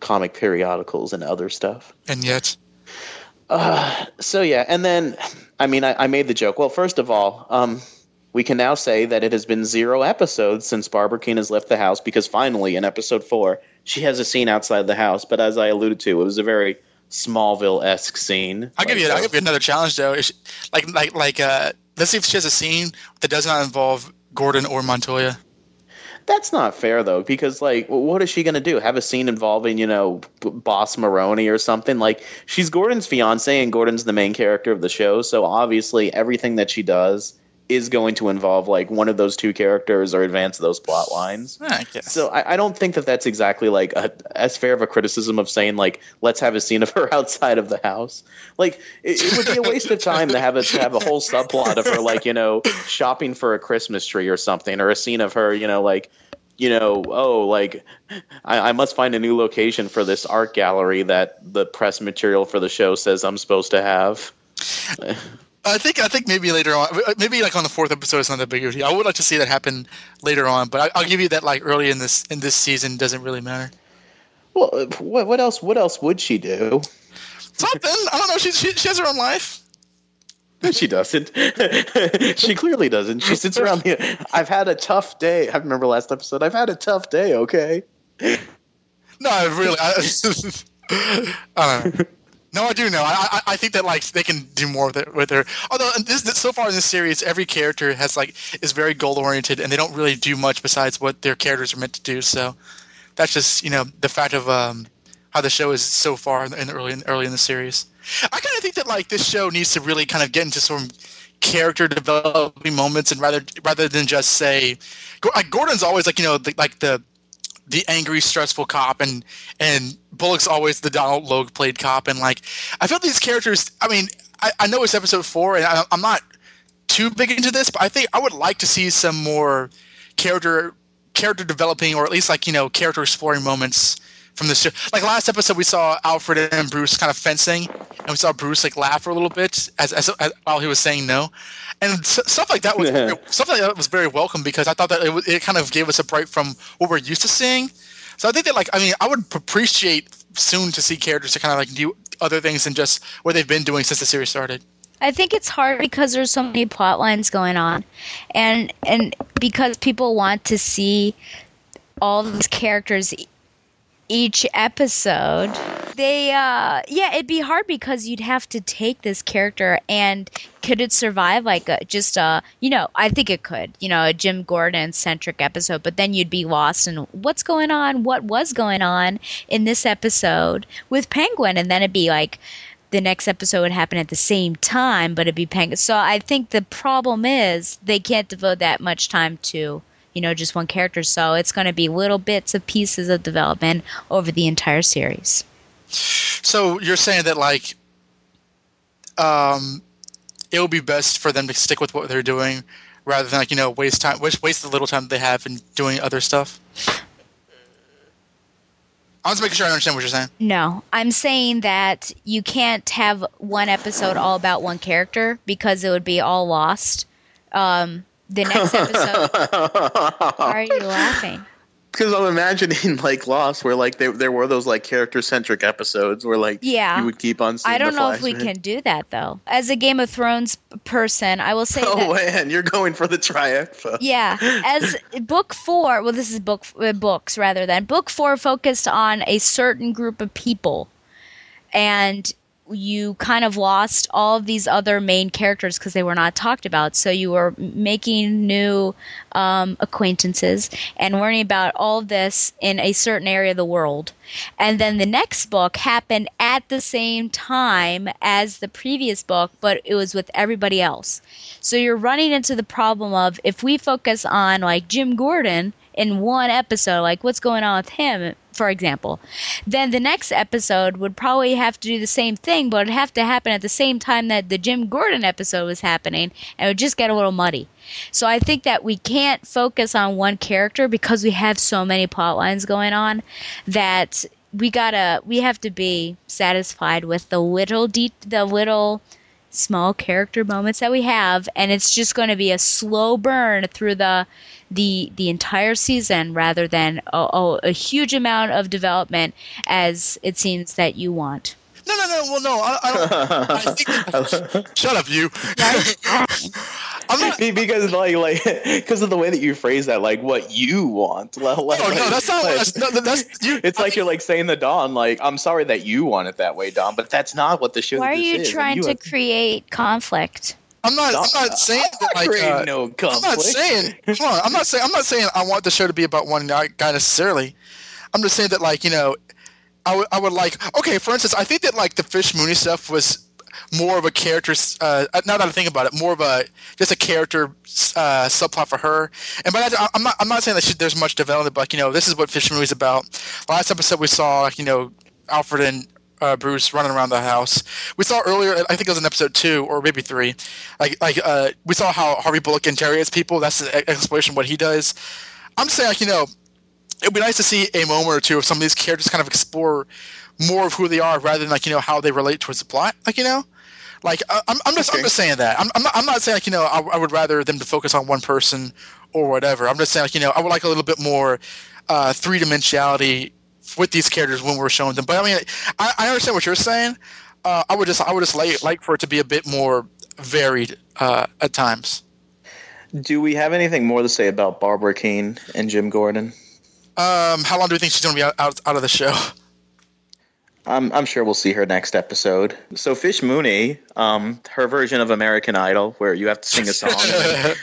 S2: comic periodicals and other stuff
S3: and yet,
S2: uh, so yeah and then i mean I, I made the joke well first of all um we can now say that it has been zero episodes since Barbara Kean has left the house because finally in episode four she has a scene outside the house. But as I alluded to, it was a very Smallville esque scene.
S3: I'll give you. I'll give you another challenge though. Is- Like, like, like. Uh, let's see if she has a scene that does not involve Gordon or Montoya.
S2: That's not fair though, because like, what is she gonna do? Have a scene involving you know Boss Maroni or something? Like, she's Gordon's fiance, and Gordon's the main character of the show, so obviously everything that she does is going to involve like one of those two characters or advance those plot lines.
S3: I.
S2: So I, I don't think that that's exactly like a, as fair of a criticism of saying like let's have a scene of her outside of the house. Like it, it would be a waste of time to have a to have a whole subplot of her like you know shopping for a Christmas tree or something, or a scene of her you know like you know oh like I, I must find a new location for this art gallery that the press material for the show says I'm supposed to have.
S3: I think I think maybe later on, maybe like on the fourth episode, it's not that big of a deal. I would like to see that happen later on, but I, I'll give you that like early in this in this season doesn't really matter.
S2: Well, uh, what, what else? What else would she do?
S3: Something I don't know. She she, she has her own life.
S2: She doesn't. she clearly doesn't. She sits around the. I've had a tough day. I remember last episode. I've had a tough day. Okay.
S3: No, I really. I, I don't know. No, I do know. I, I I think that like they can do more with it with her. Although in this, so far in this series, every character has like is very goal oriented, and they don't really do much besides what their characters are meant to do. So that's just you know the fact of um, how the show is so far in in the early in, early in the series. I kind of think that like this show needs to really kind of get into some character developing moments, and rather rather than just say, like Gordon's always like you know the, like the the angry, stressful cop, and and Bullock's always the Donal Logue played cop, and like I feel these characters. I mean, I, I know it's episode four, and I, I'm not too big into this, but I think I would like to see some more character character developing, or at least like you know character exploring moments from the show. Like last episode, we saw Alfred and Bruce kind of fencing, and we saw Bruce like laugh for a little bit as, as, as while he was saying no, and s- stuff like that was
S2: Yeah.
S3: stuff like that was very welcome because I thought that it, it kind of gave us a break from what we're used to seeing. So I think that like I mean I would appreciate soon to see characters to kind of like do other things than just what they've been doing since the series started.
S4: I think it's hard because there's so many plot lines going on, and and because people want to see all these characters each episode. They uh yeah, it'd be hard because you'd have to take this character and could it survive like a, just a you know I think it could you know a Jim Gordon centric episode, but then you'd be lost in what's going on, what was going on in this episode with Penguin, and then it'd be like the next episode would happen at the same time, but it'd be Penguin. So I think the problem is they can't devote that much time to, you know, just one character. So it's going to be little bits of pieces of development over the entire series.
S3: So you're saying that like, um, it would be best for them to stick with what they're doing rather than like you know waste time, waste waste the little time they have in doing other stuff. I'm just making sure I understand what you're saying.
S4: No, I'm saying that you can't have one episode all about one character because it would be all lost. Um, the next episode. Why are you laughing?
S2: Because I'm imagining like Lost, where like there there were those like character centric episodes where like
S4: Yeah.
S2: you would keep on. Seeing
S4: I don't know if we can do that though. As a Game of Thrones person, I will say that
S2: Oh man, you're going for the triaxa.
S4: Yeah, as book four, well, this is book uh, books rather than book four focused on a certain group of people, and you kind of lost all of these other main characters because they were not talked about. So you were making new um, acquaintances and learning about all this in a certain area of the world. And then the next book happened at the same time as the previous book, but it was with everybody else. So you're running into the problem of if we focus on like Jim Gordon in one episode, like what's going on with him, for example, then the next episode would probably have to do the same thing, but it'd have to happen at the same time that the Jim Gordon episode was happening, and it would just get a little muddy. So I think that we can't focus on one character because we have so many plot lines going on that we gotta we have to be satisfied with the little de- the little small character moments that we have and it's just going to be a slow burn through the the the entire season rather than a, a, a huge amount of development as it seems that you want
S3: No, no, no. Well, no, I, I don't. I think shut up, you. I'm not.
S2: Because like like because of the way that you phrase that, like what you want. Like,
S3: Oh no, that's not.
S2: like-
S3: That's, no, that's you.
S2: It's
S3: I
S2: like
S3: think-
S2: you're like saying the Don, like, I'm sorry that you want it that way, Don, but that's not what the show. Is.
S4: Why are you
S2: is. And
S4: trying to
S2: have-
S4: create conflict
S3: I'm not. I'm not saying.
S2: I'm
S3: Like,
S2: creating
S3: uh,
S2: no
S3: I'm
S2: conflict.
S3: not saying. Come on. I'm not saying. I'm not saying I want the show to be about one guy guy necessarily. I'm just saying that, like, you know, I would. I would like. Okay, for instance, I think that like the Fish Mooney stuff was. more of a character. Uh, now that I think about it, more of a just a character uh, subplot for her. And by I'm not I'm not saying that she, there's much development, but you know, this is what Fish Mooney is about. Last episode we saw, like, you know, Alfred and uh, Bruce running around the house. We saw earlier, I think it was in episode two or maybe three, like like uh, we saw how Harvey Bullock interrogates people. That's the explanation of what he does. I'm saying, like, you know, it'd be nice to see a moment or two of some of these characters kind of explore more of who they are rather than like you know how they relate towards the plot. Like you know, like I'm, I'm just I'm just saying that I'm, I'm not I'm not saying like you know I, I would rather them to focus on one person or whatever. I'm just saying like you know I would like a little bit more uh, three dimensionality with these characters when we're showing them. But I mean, I, I understand what you're saying. Uh, I would just I would just like like for it to be a bit more varied uh, at times.
S2: Do we have anything more to say about Barbara Kean and Jim Gordon?
S3: Um, how long do we think she's going to be out, out, out of the show?
S2: I'm, I'm sure we'll see her next episode. So Fish Mooney, um, her version of American Idol, where you have to sing a song.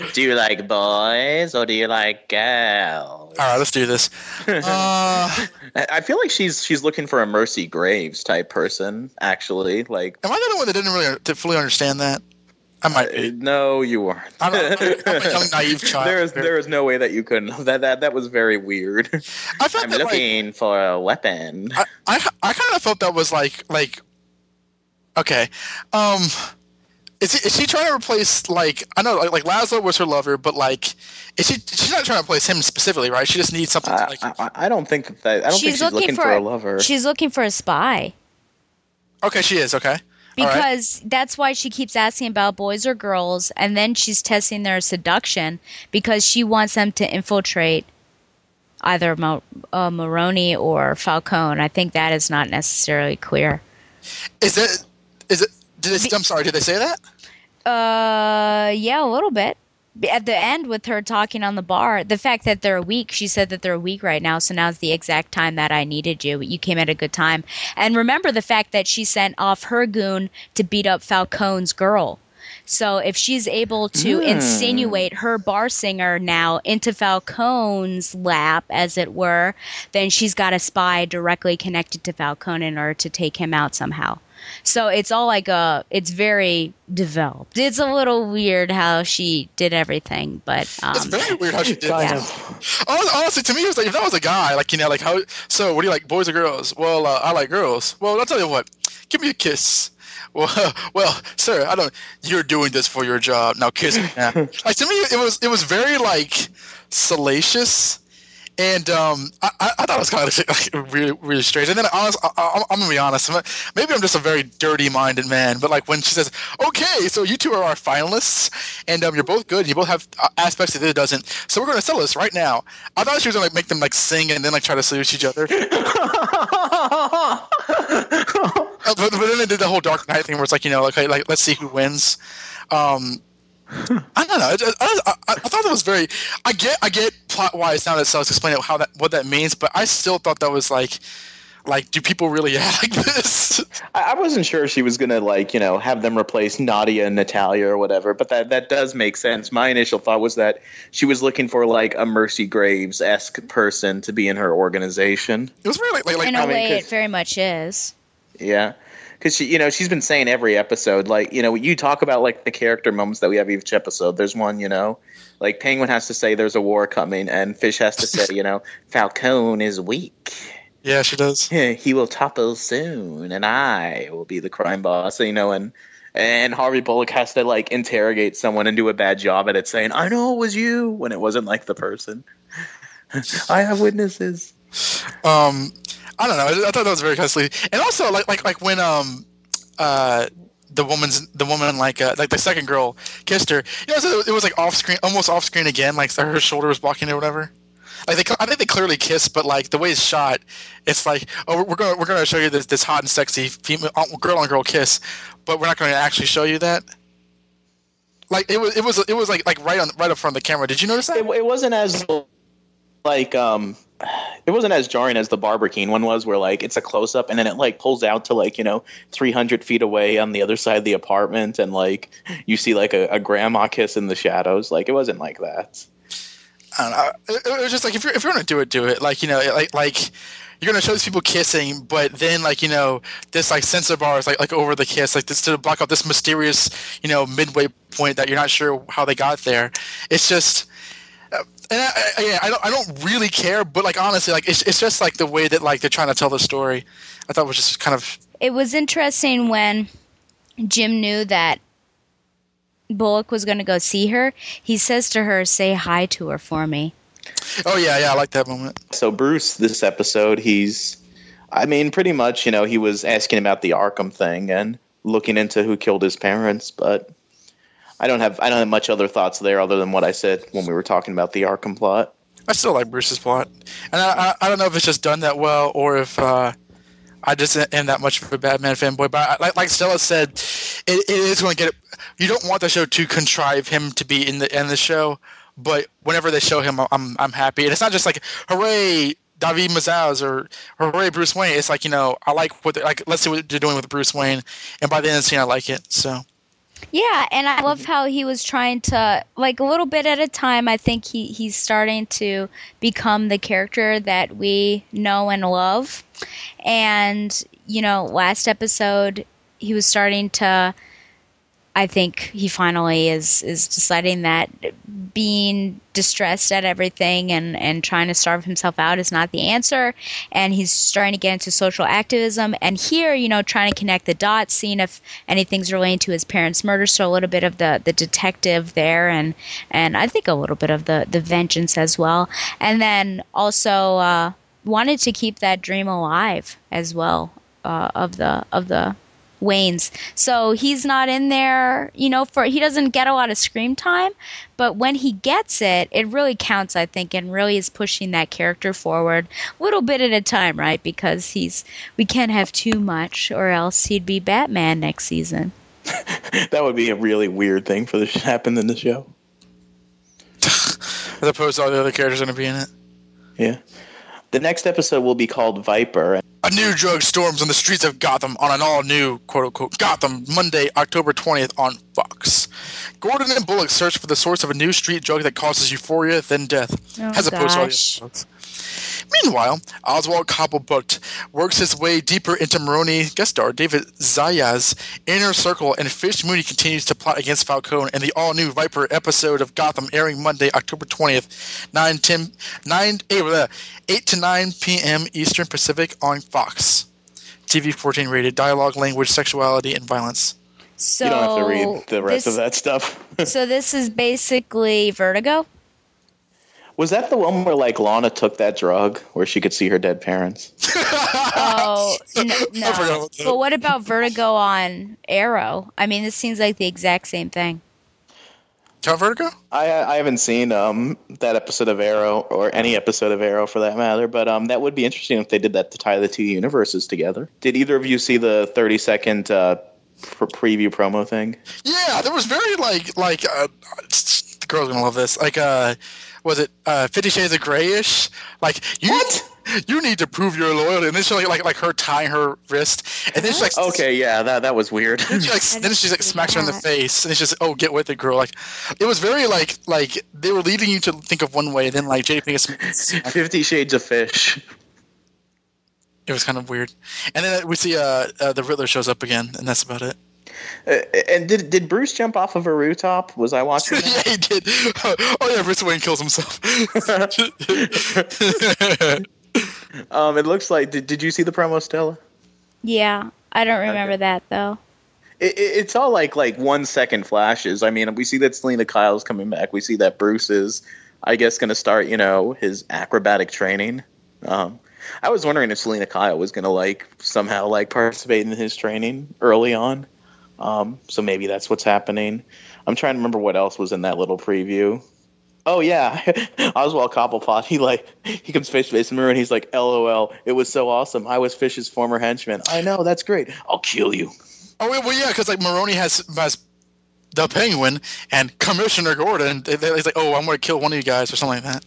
S2: do you like boys or do you like girls?
S3: All right, let's do this. Uh,
S2: I feel like she's she's looking for a Mercy Graves type person. Actually, like,
S3: am I the only one that didn't really fully understand that? I might be.
S2: Uh, no, you weren't.
S3: I'm, I'm, I'm a young naive child.
S2: There is there is no way that you couldn't. That that that was very weird.
S3: I felt
S2: I'm
S3: that,
S2: looking
S3: like,
S2: for a weapon.
S3: I, I, I kind of felt that was like like okay, um, is, he, is she trying to replace like I know like, like Laszlo was her lover, but like is she she's not trying to replace him specifically, right? She just needs something.
S2: I,
S3: to, like,
S2: I, I don't think that, that I don't
S4: she's
S2: think she's looking, for, a lover.
S4: She's looking for a spy.
S3: okay, she is okay. All right.
S4: Because that's why she keeps asking about boys or girls, and then she's testing their seduction because she wants them to infiltrate either Mo- uh, Maroni or Falcone. I think that is not necessarily clear.
S3: Is it? Is it? Did they, I'm sorry. Did they say that?
S4: Uh, yeah, a little bit. At the end, with her talking on the bar, the fact that they're weak, she said that they're weak right now. So now's the exact time that I needed you. You came at a good time. And remember the fact that she sent off her goon to beat up Falcone's girl. So if she's able to
S2: Hmm.
S4: insinuate her bar singer now into Falcone's lap, as it were, then she's got a spy directly connected to Falcone in order to take him out somehow. So it's all like a, it's very developed. It's a little weird how she did everything, but um,
S3: It's very weird how she did
S2: Kind
S3: that.
S2: of.
S3: Honestly, honestly, to me, it was like if that was a guy, like you know, like how. So, what do you like, boys or girls? Well, uh, I like girls. Well, I'll tell you what. Give me a kiss. Well, well, sir, I don't. You're doing this for your job. Now kiss me. Now. like to me, it was it was very like salacious, and um, I, I thought it was kind of like, really really strange. And then honest, I, I'm gonna be honest. Maybe I'm just a very dirty-minded man, but like when she says, "Okay, so you two are our finalists, and um, you're both good. You both have uh, aspects that it doesn't. So we're gonna sell this right now." I thought she was gonna like make them like sing and then like try to seduce each other. But, but then they did the whole Dark Knight thing where it's like you know like, like let's see who wins. Um, I don't know. I, I, I, I thought that was very. I get I get plot wise now that Cells explained how that what that means, but I still thought that was like like do people really act like this?
S2: I I wasn't sure she was gonna like you know have them replace Nadia and Natalia or whatever, but that that does make sense. My initial thought was that she was looking for like a Mercy Graves esque person to be in her organization.
S3: It was really like like, like
S4: in a
S2: I mean,
S4: it very much is.
S2: Yeah, because she you know she's been saying every episode like you know you talk about like the character moments that we have each episode. There's one you know like Penguin has to say there's a war coming, and Fish has to say you know Falcone is weak.
S3: yeah, she does.
S2: he will topple soon, and I will be the crime boss. You know, and and Harvey Bullock has to like interrogate someone and do a bad job at it, saying, "I know it was you," when it wasn't like the person. I have witnesses.
S3: Um, I don't know. I, thought that was very sleazy. And also, like, like, like when um, uh, the woman's the woman like uh, like the second girl kissed her. You know, so it was like off screen, almost off screen again. Like her shoulder was blocking it or whatever. Like they, I think they clearly kissed, but like the way it's shot, it's like, oh, we're- gonna we're gonna show you this this hot and sexy female girl on girl kiss, but we're not going to actually show you that. Like it was it was it was like like right on right up front of the camera. Did you notice that?
S2: It, it wasn't as like um it wasn't as jarring as the Barbara Kean one was where like it's a close up and then it like pulls out to like you know 300 feet away on the other side of the apartment and like you see like a, a grandma kiss in the shadows like it wasn't like that
S3: I don't know. It, was just like if you're if you're gonna do it, do it. Like you know, like like you're gonna show these people kissing, but then like you know this like censor bar is like like over the kiss, like this to block out this mysterious you know midway point that you're not sure how they got there. It's just. Uh, And I, I, yeah, I don't. I don't really care, but like honestly, like it's, it's just like the way that like they're trying to tell the story. I thought it was just kind of
S4: It was interesting when Jim knew that Bullock was going to go see her. He says to her, "Say hi to her for me."
S3: oh yeah, yeah, I like that moment.
S2: So Bruce, this episode, he's, I mean, pretty much, you know, he was asking about the Arkham thing and looking into who killed his parents, but I don't have I don't have much other thoughts there other than what I said when we were talking about the Arkham plot.
S3: I still like Bruce's plot, and I, I, I don't know if it's just done that well or if uh, I just am that much of a Batman fanboy. But I, like like Stella said, it, it is going to get. You don't want the show to contrive him to be in the in the show, but whenever they show him, I'm I'm happy, and it's not just like hooray. David Mazouz or hooray Bruce Wayne. It's like you know I like what like. Let's see what they're doing with Bruce Wayne, and by the end of the scene I like it. So
S4: Yeah, and I love how he was trying to like a little bit at a time. I think he he's starting to become the character that we know and love. And you know, last episode he was starting to I think he finally is is deciding that being distressed at everything and and trying to starve himself out is not the answer. And he's starting to get into social activism. And here you know trying to connect the dots seeing if anything's relating to his parents murder. So a little bit of the the detective there and and I think a little bit of the the vengeance as well. And then also uh wanted to keep that dream alive as well uh, of the of the Wayne's. So he's not in there, you know, for he doesn't get a lot of screen time, but when he gets it, it really counts, I think, and really is pushing that character forward a little bit at a time, right? Because he's we can't have too much or else he'd be Batman next season.
S2: that would be a really weird thing for this to happen in the show.
S3: as opposed to all the other characters going to be in it.
S2: Yeah. The next episode will be called Viper.
S3: A new drug storms on the streets of Gotham on an all new, quote unquote, Gotham Monday, October 20th on Fox. Gordon and Bullock search for the source of a new street drug that causes euphoria, then death,
S4: Oh,
S3: as opposed to Meanwhile, Oswald Cobblepot works his way deeper into Maroni guest star David Zayas' inner circle, and Fish Mooney continues to plot against Falcone in the all new Viper episode of Gotham airing Monday, October 20th, 9, 10, 9, 8, uh, 8 to 9 p.m. Eastern Pacific on Fox. TV 14 rated dialogue, language, sexuality, and violence.
S4: So
S2: you don't have to read the rest
S4: this,
S2: of that stuff.
S4: so this is basically Vertigo.
S2: Was that the one where like Lana took that drug where she could see her dead parents?
S4: Oh n-
S3: I forgot
S4: no! But what about Vertigo on Arrow? I mean, this seems like the exact same thing.
S3: Count Vertigo?
S2: I I haven't seen um that episode of Arrow or any episode of Arrow for that matter, but um that would be interesting if they did that to tie the two universes together. Did either of you see the thirty second uh, pr- preview promo thing?
S3: Yeah, there was very like like uh, the girl's gonna love this. Like uh, was it uh, Fifty Shades of Grayish? Like you
S2: What?
S3: you need to prove your loyalty, and then she like like like her tying her wrist, and then she like
S2: Okay, yeah, that that was weird.
S3: Then she like then
S4: didn't
S3: she like
S4: see
S3: smacks her in the face, and it's just oh get with it, girl. Like it was very like like they were leading you to think of one way, then like Jada Pinkett
S2: Fifty Shades of Fish.
S3: it was kind of weird, and then we see uh, uh the Riddler shows up again, and that's about it.
S2: Uh, and did did Bruce jump off of a rooftop? Was I watching? that?
S3: yeah, he did. Oh yeah, Bruce Wayne kills himself.
S2: um, it looks like. Did, did you see the promo, Stella?
S4: Yeah, I don't remember that though.
S2: It, it, it's all like like one second flashes. I mean, we see that Selina Kyle's coming back. We see that Bruce is, I guess, going to start. You know, his acrobatic training. Um, I was wondering if Selina Kyle was going to like somehow like participate in his training early on. Um, so maybe that's what's happening. I'm trying to remember what else was in that little preview. Oh yeah, Oswald Cobblepot. He like he comes face to face the mirror and he's like, "LOL, it was so awesome. I was Fish's former henchman. I know that's great. I'll kill you."
S3: Oh well, yeah, because like Maroni has has the Penguin and Commissioner Gordon. He's like, oh, I'm going to kill one of you guys or something like that.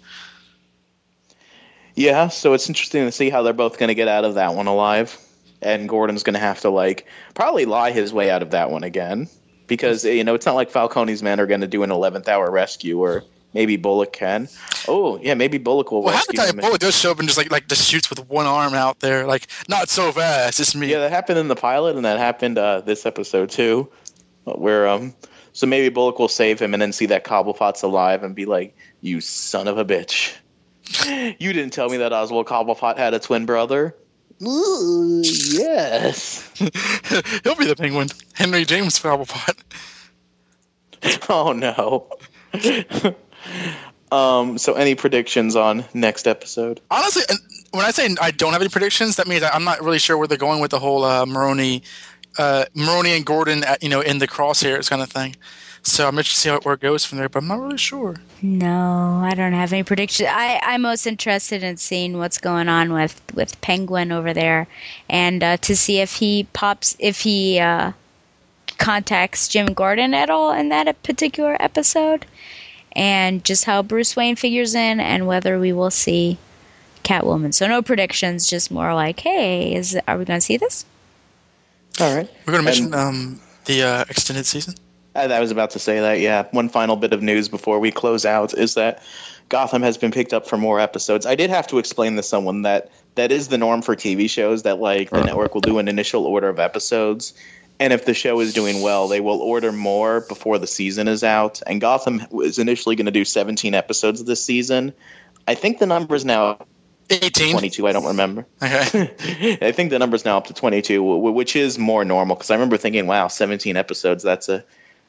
S2: Yeah, so it's interesting to see how they're both going to get out of that one alive. And Gordon's going to have to, like, probably lie his way out of that one again. Because, you know, it's not like Falcone's men are going to do an 11th hour rescue or maybe Bullock can. Oh yeah, maybe Bullock will
S3: Well, half the time. Bullock does show up and just like like just shoots with one arm out there, like not so fast. It's me.
S2: Yeah, that happened in the pilot, and that happened uh, this episode too, where um, so maybe Bullock will save him, and then see that Cobblepot's alive, and be like, "You son of a bitch, you didn't tell me that Oswald Cobblepot had a twin brother." Ooh, yes.
S3: He'll be the penguin. Henry James Cobblepot.
S2: Oh no. um. So, any predictions on next episode?
S3: Honestly, when I say I don't have any predictions, that means I'm not really sure where they're going with the whole uh, Maroni, uh, Maroni and Gordon, at, you know, in the crosshairs kind of thing. So I'm interested to see how, where it goes from there, but I'm not really sure.
S4: No, I don't have any prediction. I, I'm most interested in seeing what's going on with, with Penguin over there, and uh, to see if he pops, if he uh, contacts Jim Gordon at all in that particular episode, and just how Bruce Wayne figures in, and whether we will see Catwoman. So no predictions, just more like, hey, is are we going to see this?
S2: All right.
S3: We're going to mention
S2: And-
S3: um, the uh, extended season.
S2: I, was about to say that. Yeah. One final bit of news before we close out is that Gotham has been picked up for more episodes. I did have to explain to someone that that is the norm for TV shows. That like the network will do an initial order of episodes, and if the show is doing well, they will order more before the season is out. And Gotham was initially going to do 17 episodes this season. I think the number is now
S3: 18.
S2: 22. I don't remember.
S3: Okay.
S2: I think the number's now up to 22, which is more normal because I remember thinking, wow, 17 episodes, that's a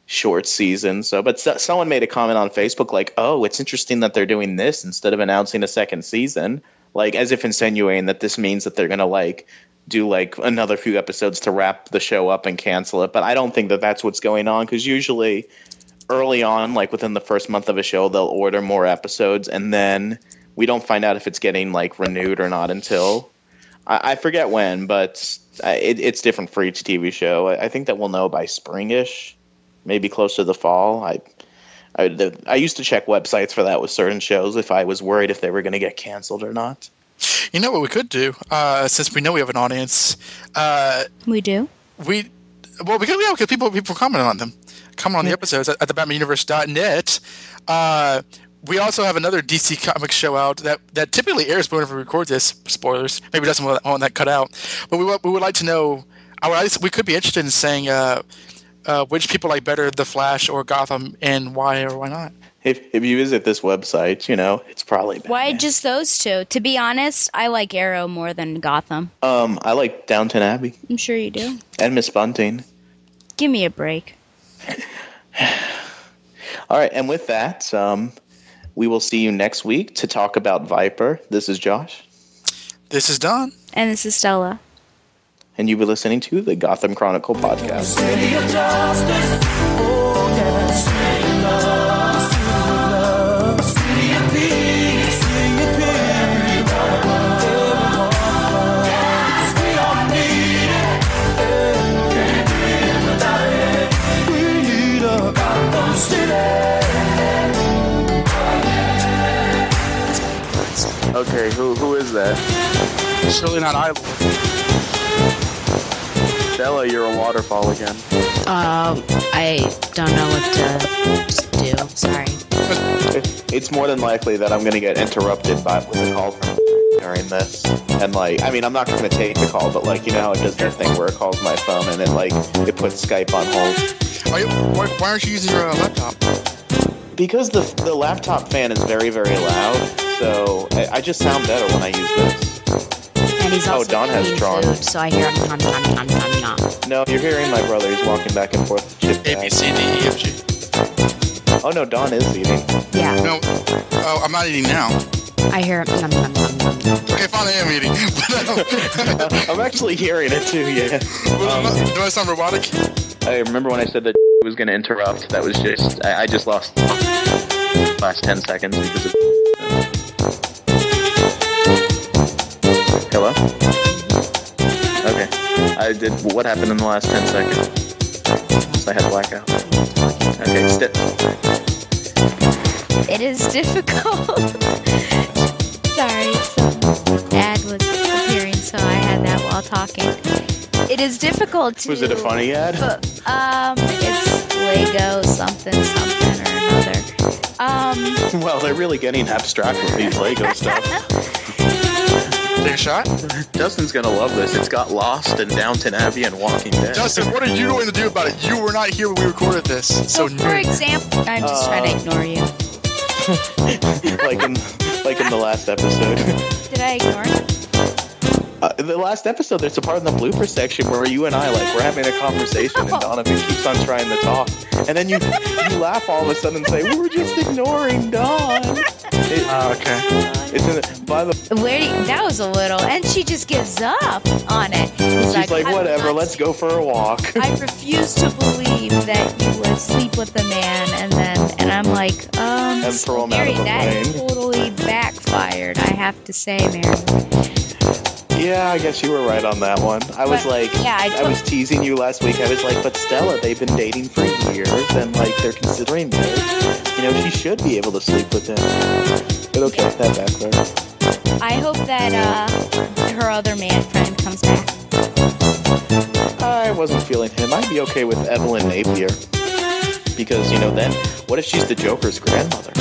S2: short season. So, but so, someone made a comment on Facebook like, oh, it's interesting that they're doing this instead of announcing a second season, like as if insinuating that this means that they're going to like do like another few episodes to wrap the show up and cancel it. But I don't think that that's what's going on because usually early on, like within the first month of a show, they'll order more episodes and then we don't find out if it's getting like renewed or not until I, I forget when, but uh, it, it's different for each TV show. I, I think that we'll know by springish, maybe close to the fall. I, I, the, I used to check websites for that with certain shows if I was worried if they were going to get canceled or not.
S3: You know what we could do, uh, since we know we have an audience. Uh,
S4: We do.
S3: we well because yeah, because people people comment on them, comment on the episodes at, at the BatmanUniverse.net. Uh, we also have another DC comic show out that, that typically airs whenever we record this. Spoilers, maybe doesn't want want that cut out, but we, we would like to know. I would, we could be interested in saying uh, uh, which people like better, The Flash or Gotham, and why or why not.
S2: If, if you visit this website, you know it's probably
S4: Why just those two? To be honest, I like Arrow more than Gotham.
S2: Um, I like Downton Abbey
S4: I'm sure you do.
S2: and Miss Bunting.
S4: Give me a break.
S2: All right, and with that, um, we will see you next week to talk about Viper. This is Josh,
S3: This is Don.
S4: And this is Stella.
S2: And you've been listening to the Gotham Chronicle podcast.
S1: City of justice. Oh, yeah. City of love. City of love. City of peace. City of peace. Everyone of us. We all need it. Without it, we need a Gotham City.
S2: Okay, who who is that?
S3: Surely not I.
S2: Stella, you're a waterfall again.
S4: Um, I don't know what to do. Sorry.
S2: It's more than likely that I'm going to get interrupted by with a call from during this, and like, I mean, I'm not going to take the call, but like, you know, how it does that thing where it calls my phone and it like it puts Skype on hold
S3: Are you, why, why aren't you using your uh, laptop?
S2: because the the laptop fan is very very loud. So I, I just sound better when I use this.
S4: And he's
S2: Oh,
S4: also
S2: Don has
S4: eating
S2: drawn.
S4: food, so I hear him nom nom nom nom nom.
S2: No, you're hearing my brother. He's walking back and forth. with Chip
S3: A, B,
S2: bag.
S3: C, D, E, F, G.
S2: Oh no, Don is eating.
S4: Yeah,
S3: No, oh, I'm not eating now.
S4: I hear him nom nom nom nom nom.
S3: Okay, finally I am eating. Um,
S2: I'm actually hearing it too. Yeah.
S3: well, do I sound robotic?
S2: I remember when I said that was going to interrupt. That was just I, I just lost last ten seconds because of. I did. What happened in the last ten seconds? I had blackout. Okay. St-
S4: It is difficult. Sorry, some ad was appearing, so I had that while talking. It is difficult to.
S2: was it a funny ad?
S4: Um, it's Lego something something or another. Um,
S2: Well, they're really getting abstract with these Lego stuff.
S3: Take a shot.
S2: Justin's gonna love this. It's got Lost and Downton Abbey and Walking Dead.
S3: Justin, what are you going to do about it? You were not here when we recorded this. So,
S4: so for example, I'm just trying to uh, ignore you.
S2: like in like in the last episode.
S4: Did I ignore you?
S2: Uh, in the last episode, there's a part in the blooper section where you and I like we're having a conversation and Donovan keeps on trying to talk, and then you you laugh all of a sudden and say we were just ignoring Don. It,
S3: Oh, okay.
S2: it's in the, by the
S4: Where do you- that was a little, and she just gives up on it. He's
S2: she's like
S4: "I will
S2: whatever, let's go for a walk.
S4: I refuse to believe that you would sleep with a man, and then and I'm like, um,
S2: And throw him out
S4: Mary,
S2: of a
S4: that
S2: plane.
S4: totally backfired. I have to say, Mary.
S2: Yeah, I guess you were right on that one. I was
S4: But,
S2: like,
S4: yeah, I
S2: I was teasing you last week. I was like, but Stella, they've been dating for years, and like they're considering marriage. You know, she should be able to sleep with him. But okay, that backfired.
S4: I hope that uh, her other man friend comes back.
S2: I wasn't feeling him. I'd be okay with Evelyn Napier. Because, you know, then what if she's the Joker's grandmother?